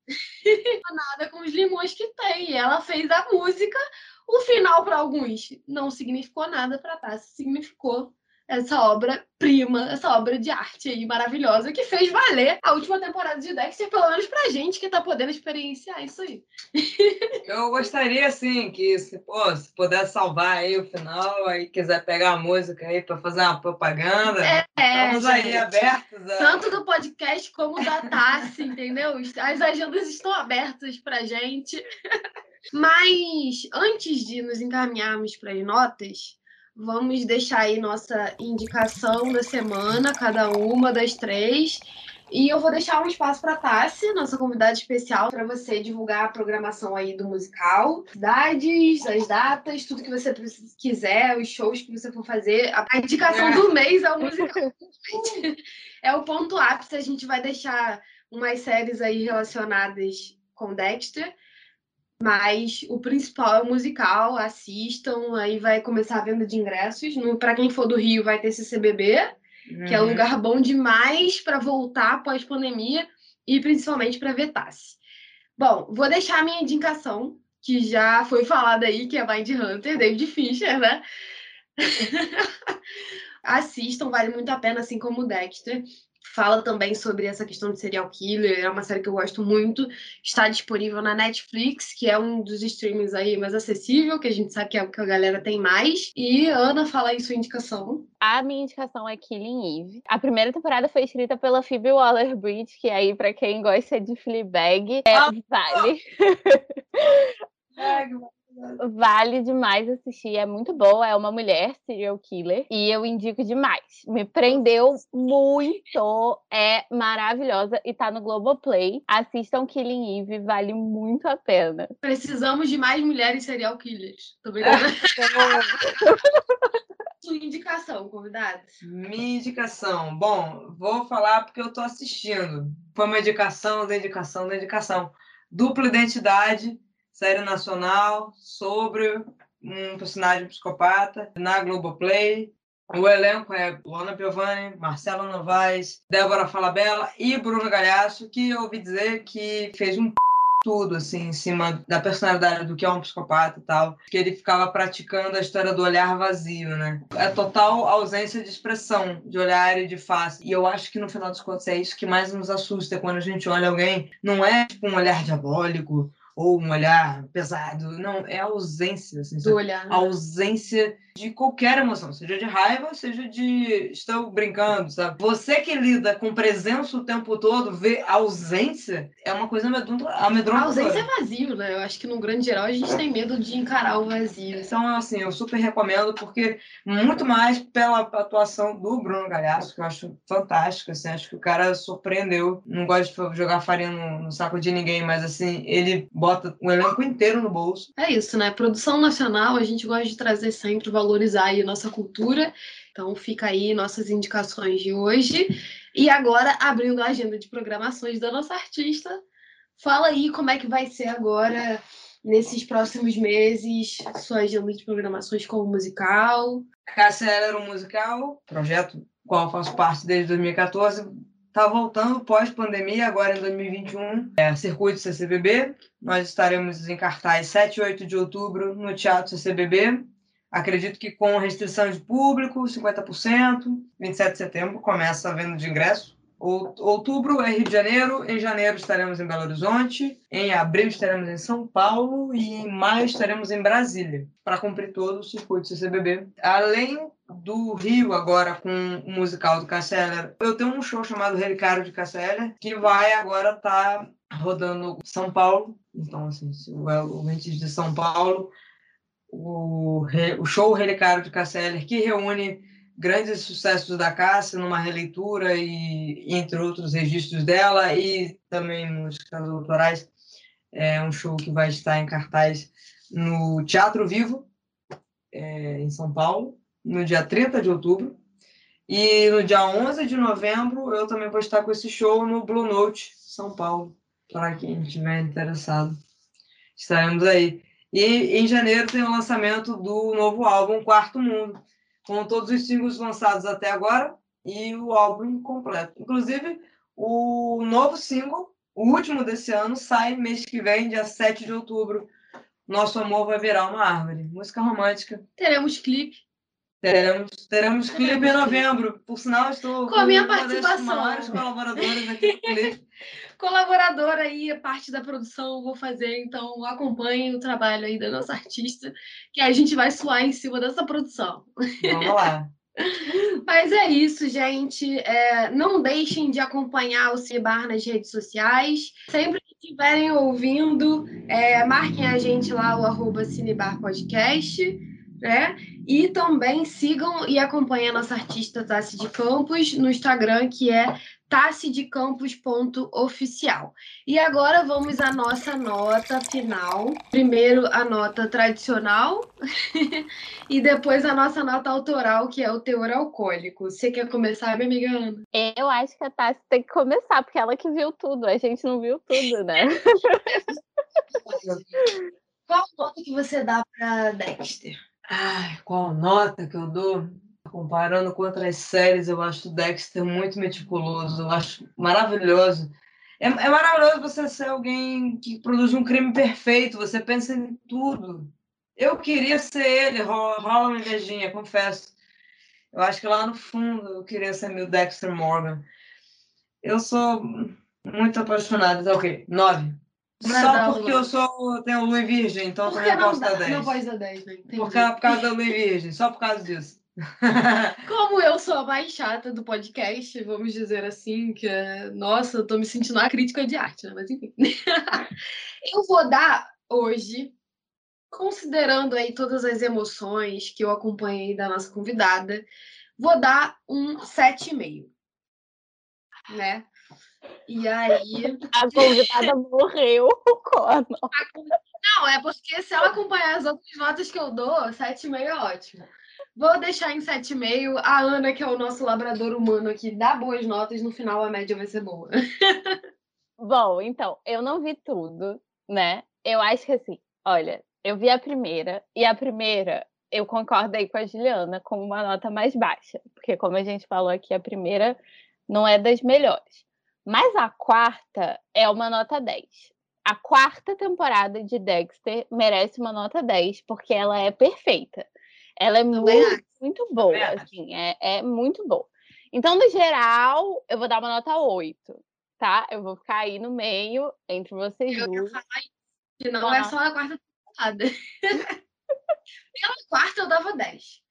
Nada com os limões que tem. Ela fez a música. O final, para alguns, não significou nada para Tassi. Significou essa obra-prima, essa obra de arte aí maravilhosa que fez valer a última temporada de Dexter, pelo menos pra gente que tá podendo experienciar isso aí. Eu gostaria, assim, que se, pô, se puder salvar aí o final, aí quiser pegar a música aí para fazer uma propaganda, É, estamos aí gente. abertos. A... Tanto do podcast como da Tassi, entendeu? As agendas estão abertas pra gente. Mas antes de nos encaminharmos para as notas, vamos deixar aí nossa indicação da semana, cada uma das três. E eu vou deixar um espaço para a Tassi, nossa convidada especial, para você divulgar a programação aí do musical, cidades, as datas, tudo que você quiser, os shows que você for fazer. A a indicação do mês é o musical. é o ponto ápice. A gente vai deixar umas séries aí relacionadas com Dexter. Mas o principal é o musical, assistam, aí vai começar a venda de ingressos. Para quem for do Rio, vai ter CCBB, que é um Uhum. lugar bom demais para voltar após pandemia e principalmente para ver Tassi. Bom, vou deixar a minha indicação, que já foi falada aí, que é Mind Hunter, David Fincher, né? Assistam, vale muito a pena, assim como o Dexter. Fala também sobre essa questão de serial killer, é uma série que eu gosto muito. Está disponível na Netflix, que é um dos streamings aí mais acessível, que a gente sabe que é o que a galera tem mais. E Ana, fala aí sua indicação. A minha indicação é Killing Eve. A primeira temporada foi escrita pela Phoebe Waller-Bridge, que aí, pra quem gosta de Fleabag, é, Ah, vale. Vale demais assistir, é muito boa. É uma mulher serial killer e eu indico demais. Me prendeu muito, é maravilhosa e tá no Globoplay. Assistam Killing Eve, vale muito a pena. Precisamos de mais mulheres serial killers. Tô brincando. Sua indicação, convidados? Minha indicação. Bom, vou falar porque eu tô assistindo. Foi uma indicação da indicação da indicação. Dupla Identidade, série nacional sobre um personagem psicopata na Globoplay. O elenco é Luana Piovani, Marcelo Novaes, Débora Falabella e Bruno Galhaço, que eu ouvi dizer que fez um tudo assim em cima da personalidade do que é um psicopata e tal, que ele ficava praticando a história do olhar vazio, né? É total ausência de expressão, de olhar e de face. E eu acho que no final dos contos é isso que mais nos assusta quando a gente olha alguém, não é tipo um olhar diabólico ou um olhar pesado, não, é a ausência, assim, Do olhar. a ausência de qualquer emoção, seja de raiva, seja de estou brincando, sabe? Você que lida com presença o tempo todo, vê ausência, é uma coisa amedronta- A amedrontadora. ausência é vazio, né? Eu acho que no grande geral a gente tem medo de encarar o vazio. Então, assim, eu super recomendo, porque muito mais pela atuação do Bruno Galhaço, que eu acho fantástica, assim, acho que o cara surpreendeu. Não gosto de jogar farinha no, no saco de ninguém, mas, assim, ele bota o elenco inteiro no bolso. É isso, né? Produção nacional, a gente gosta de trazer sempre, valorizar aí nossa cultura. Então fica aí nossas indicações de hoje. E agora, abrindo a agenda de programações da nossa artista, fala aí como é que vai ser agora, nesses próximos meses, sua agenda de programações como musical. Cássia era um musical, projeto qual faço parte desde 2014. Tá voltando pós-pandemia, agora em 2021. É Circuito CCBB. Nós estaremos em cartaz 7 e 8 de outubro no Teatro CCBB. Acredito que com restrição de público, 50%. 27 de setembro começa a venda de ingresso. Out- Outubro é Rio de Janeiro, em janeiro estaremos em Belo Horizonte, em abril estaremos em São Paulo e em maio estaremos em Brasília, para cumprir todo o circuito CCBB. Além do Rio, agora com o musical do Casseller, eu tenho um show chamado Relicário de Casseller, que vai agora estar rodando São Paulo. Então, assim, se o ouvintes de São Paulo, o, o show Relicário de Casseller, que reúne grandes sucessos da Cássia numa releitura e entre outros registros dela e também músicas autorais. É um show que vai estar em cartaz no Teatro Vivo, é, em São Paulo, no dia 30 de outubro. E no dia 11 de novembro eu também vou estar com esse show no Blue Note, São Paulo, para quem estiver interessado. Estaremos aí. E em janeiro tem o lançamento do novo álbum Quarto Mundo, com todos os singles lançados até agora e o álbum completo. Inclusive, o novo single, o último desse ano, sai mês que vem, dia 7 de outubro. Nosso amor vai virar uma árvore. Música romântica. Teremos clipe. Teremos, teremos clipe em novembro. Por sinal, estou Com a minha uma das participação. maiores colaboradoras aqui do clipe. Colaboradora aí, a parte da produção, vou fazer, então acompanhe o trabalho aí da nossa artista, que a gente vai suar em cima dessa produção. Vamos lá. Mas é isso, gente. É, não deixem de acompanhar o Cinebar nas redes sociais. Sempre que estiverem ouvindo, é, marquem a gente lá, o arroba Cinebar Podcast, né? E também sigam e acompanhem a nossa artista Tassi de Campos no Instagram, que é tassedecampos.oficial. E agora vamos à nossa nota final. Primeiro a nota tradicional e depois a nossa nota autoral, que é o teor alcoólico. Você quer começar, minha amiga Ana? Eu acho que a Tassi tem que começar, porque ela que viu tudo, a gente não viu tudo, né? Qual nota que você dá para Dexter? Ai, qual nota que eu dou? Comparando com outras séries, eu acho o Dexter muito meticuloso, eu acho maravilhoso. É, é maravilhoso você ser alguém que produz um crime perfeito, você pensa em tudo. Eu queria ser ele, rola, uma invejinha, confesso. Eu acho que lá no fundo eu queria ser meu Dexter Morgan. Eu sou muito apaixonada. Tá ok, nove. Só dar porque eu sou, tenho Louis Virgem, então Por também posso dar dá, 10. não pode dar 10, né? Entendi. Por causa, por causa da Louis Virgem, só por causa disso. Como eu sou a mais chata do podcast, vamos dizer assim, que. Nossa, eu tô me sentindo uma crítica de arte, né? Mas enfim. eu vou dar hoje considerando aí todas as emoções que eu acompanhei da nossa convidada, vou dar um 7,5. Né? E aí. A convidada morreu com. Não, é porque se ela acompanhar as outras notas que eu dou, 7,5 é ótimo. Vou deixar em 7,5. A Ana, que é o nosso labrador humano aqui, dá boas notas. No final, a média vai ser boa. Bom, então, eu não vi tudo, né? Eu acho que assim, olha, eu vi a primeira, e a primeira eu concordo aí com a Juliana, com uma nota mais baixa, porque como a gente falou aqui, a primeira não é das melhores. Mas a quarta é uma nota 10. A quarta temporada de Dexter merece uma nota 10, porque ela é perfeita. Ela é muito, muito boa, assim, é, é muito boa. Então, no geral, eu vou dar uma nota 8, tá? Eu vou ficar aí no meio, entre vocês Eu duas. falar isso, que não é só a quarta temporada. Pela quarta, eu dava 10.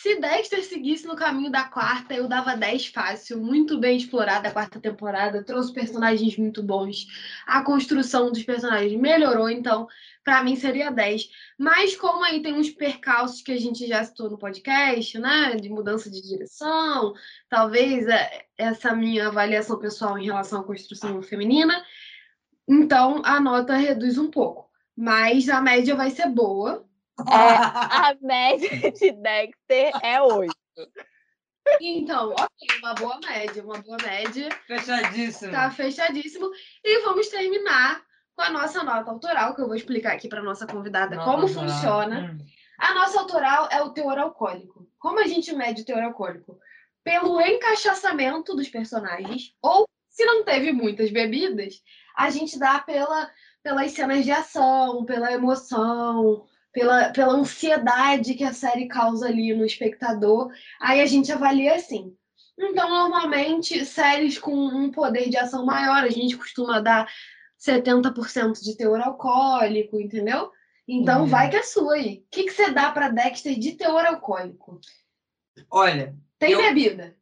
Se Dexter seguisse no caminho da quarta, eu dava 10 fácil. Muito bem explorada a quarta temporada, trouxe personagens muito bons. A construção dos personagens melhorou, então, para mim seria 10. Mas como aí tem uns percalços que a gente já citou no podcast, né, de mudança de direção, talvez é, essa minha avaliação pessoal em relação à construção feminina, então a nota reduz um pouco. Mas a média vai ser boa. É, a média de Dexter é 8. Então, ok, uma boa média, uma boa média. Fechadíssimo. Tá fechadíssimo. E vamos terminar com a nossa nota autoral, que eu vou explicar aqui para nossa convidada Nota como autoral. funciona. Hum. A nossa autoral é o teor alcoólico. Como a gente mede o teor alcoólico? Pelo encaixaçamento dos personagens, ou se não teve muitas bebidas, a gente dá pela, pelas cenas de ação, pela emoção, pela, pela ansiedade que a série causa ali no espectador. Aí a gente avalia assim. Então, normalmente, séries com um poder de ação maior, a gente costuma dar 70% de teor alcoólico, entendeu? Então, Uhum. vai que é sua aí. O que, que você dá para Dexter de teor alcoólico? Olha, Tem Eu- bebida?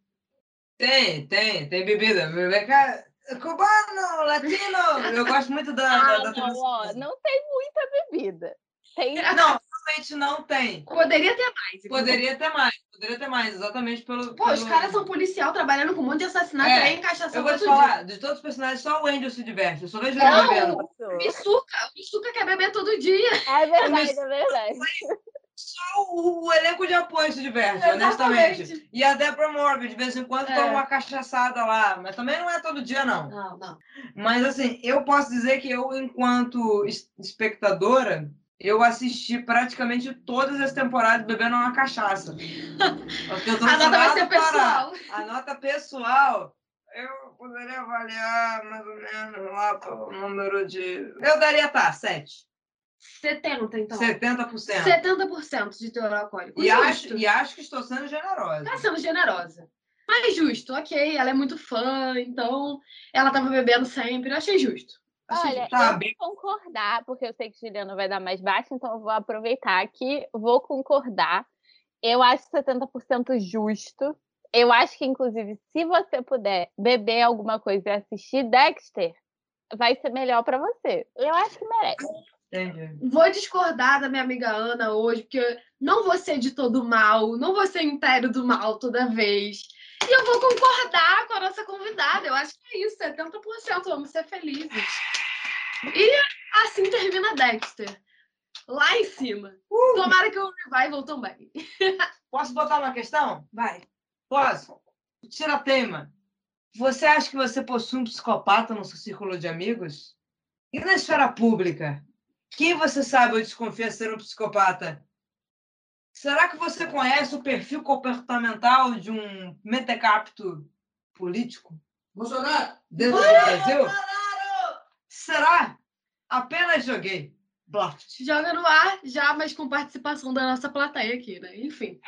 tem, tem, tem bebida. Bebida cubano, latino. Eu gosto muito da. da, Ah, da não, ó, não tem muita bebida. Tem Não, realmente não tem. Poderia ter mais. Poderia ter mais, poderia ter mais, exatamente pelo. Pô, os pelo- caras são policial trabalhando com um monte de assassinato É, aí, encaixação Eu vou te todo dia. falar, de todos os personagens, só o Angel se diverte. Eu só vejo ele bebendo. Missuca, o Missuca quer beber todo dia. É verdade, é verdade. Só o, o elenco de apoio se diverte, Exatamente. honestamente. E a Deborah Morgan, de vez em quando, É. toma uma cachaçada lá. Mas também não é todo dia, não. Não, não. Mas assim, eu posso dizer que eu, enquanto es- espectadora, eu assisti praticamente todas as temporadas bebendo uma cachaça. Porque eu tô A nota vai ser pessoal. A nota pessoal, eu poderia avaliar mais ou menos lá pelo número de. Eu daria, tá, 7. 70, então. 70%. 70% de teor alcoólico. E Justo. acho, e acho que estou sendo generosa. Tá sendo generosa. Mas justo, ok. Ela é muito fã, então ela tava bebendo sempre. Eu achei justo. Olha. Tá eu bem. vou concordar, porque eu sei que Juliana vai dar mais baixo, então eu vou aproveitar aqui, vou concordar. Eu acho 70% justo. Eu acho que, inclusive, se você puder beber alguma coisa e assistir Dexter, vai ser melhor pra você. Eu acho que merece. Entendi. Vou discordar da minha amiga Ana hoje, porque não vou ser de todo mal, não vou ser inteiro do mal toda vez. E eu vou concordar com a nossa convidada. Eu acho que é isso, 70%. Vamos ser felizes. E assim termina Dexter. Lá em cima. Tomara que o revival também. Posso botar uma questão? Vai. Posso? Tira a tema. Você acha que você possui um psicopata no seu círculo de amigos? E na esfera pública? Quem você sabe ou desconfia ser um psicopata? Será que você conhece o perfil comportamental de um mentecapto político? Bolsonaro! Dentro do Brasil? Será? Apenas joguei. Bluff. Joga no ar já, mas com participação da nossa plateia aqui, né? Enfim.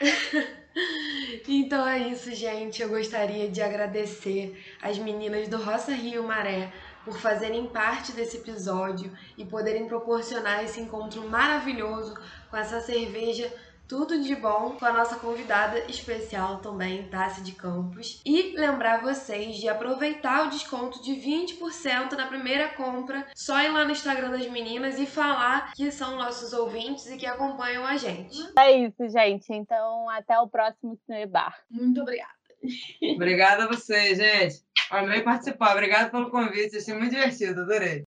então é isso, gente. Eu gostaria de agradecer as meninas do Roça Rio Maré por fazerem parte desse episódio e poderem proporcionar esse encontro maravilhoso com essa cerveja tudo de bom com a nossa convidada especial também, Tassi de Campos. E lembrar vocês de aproveitar o desconto de 20% na primeira compra, só ir lá no Instagram das meninas e falar que são nossos ouvintes e que acompanham a gente. É isso, gente. Então, até o próximo Cinebar. Muito obrigada. Obrigada a vocês, gente. Amei participar. Obrigada pelo convite. Achei muito divertido. Adorei.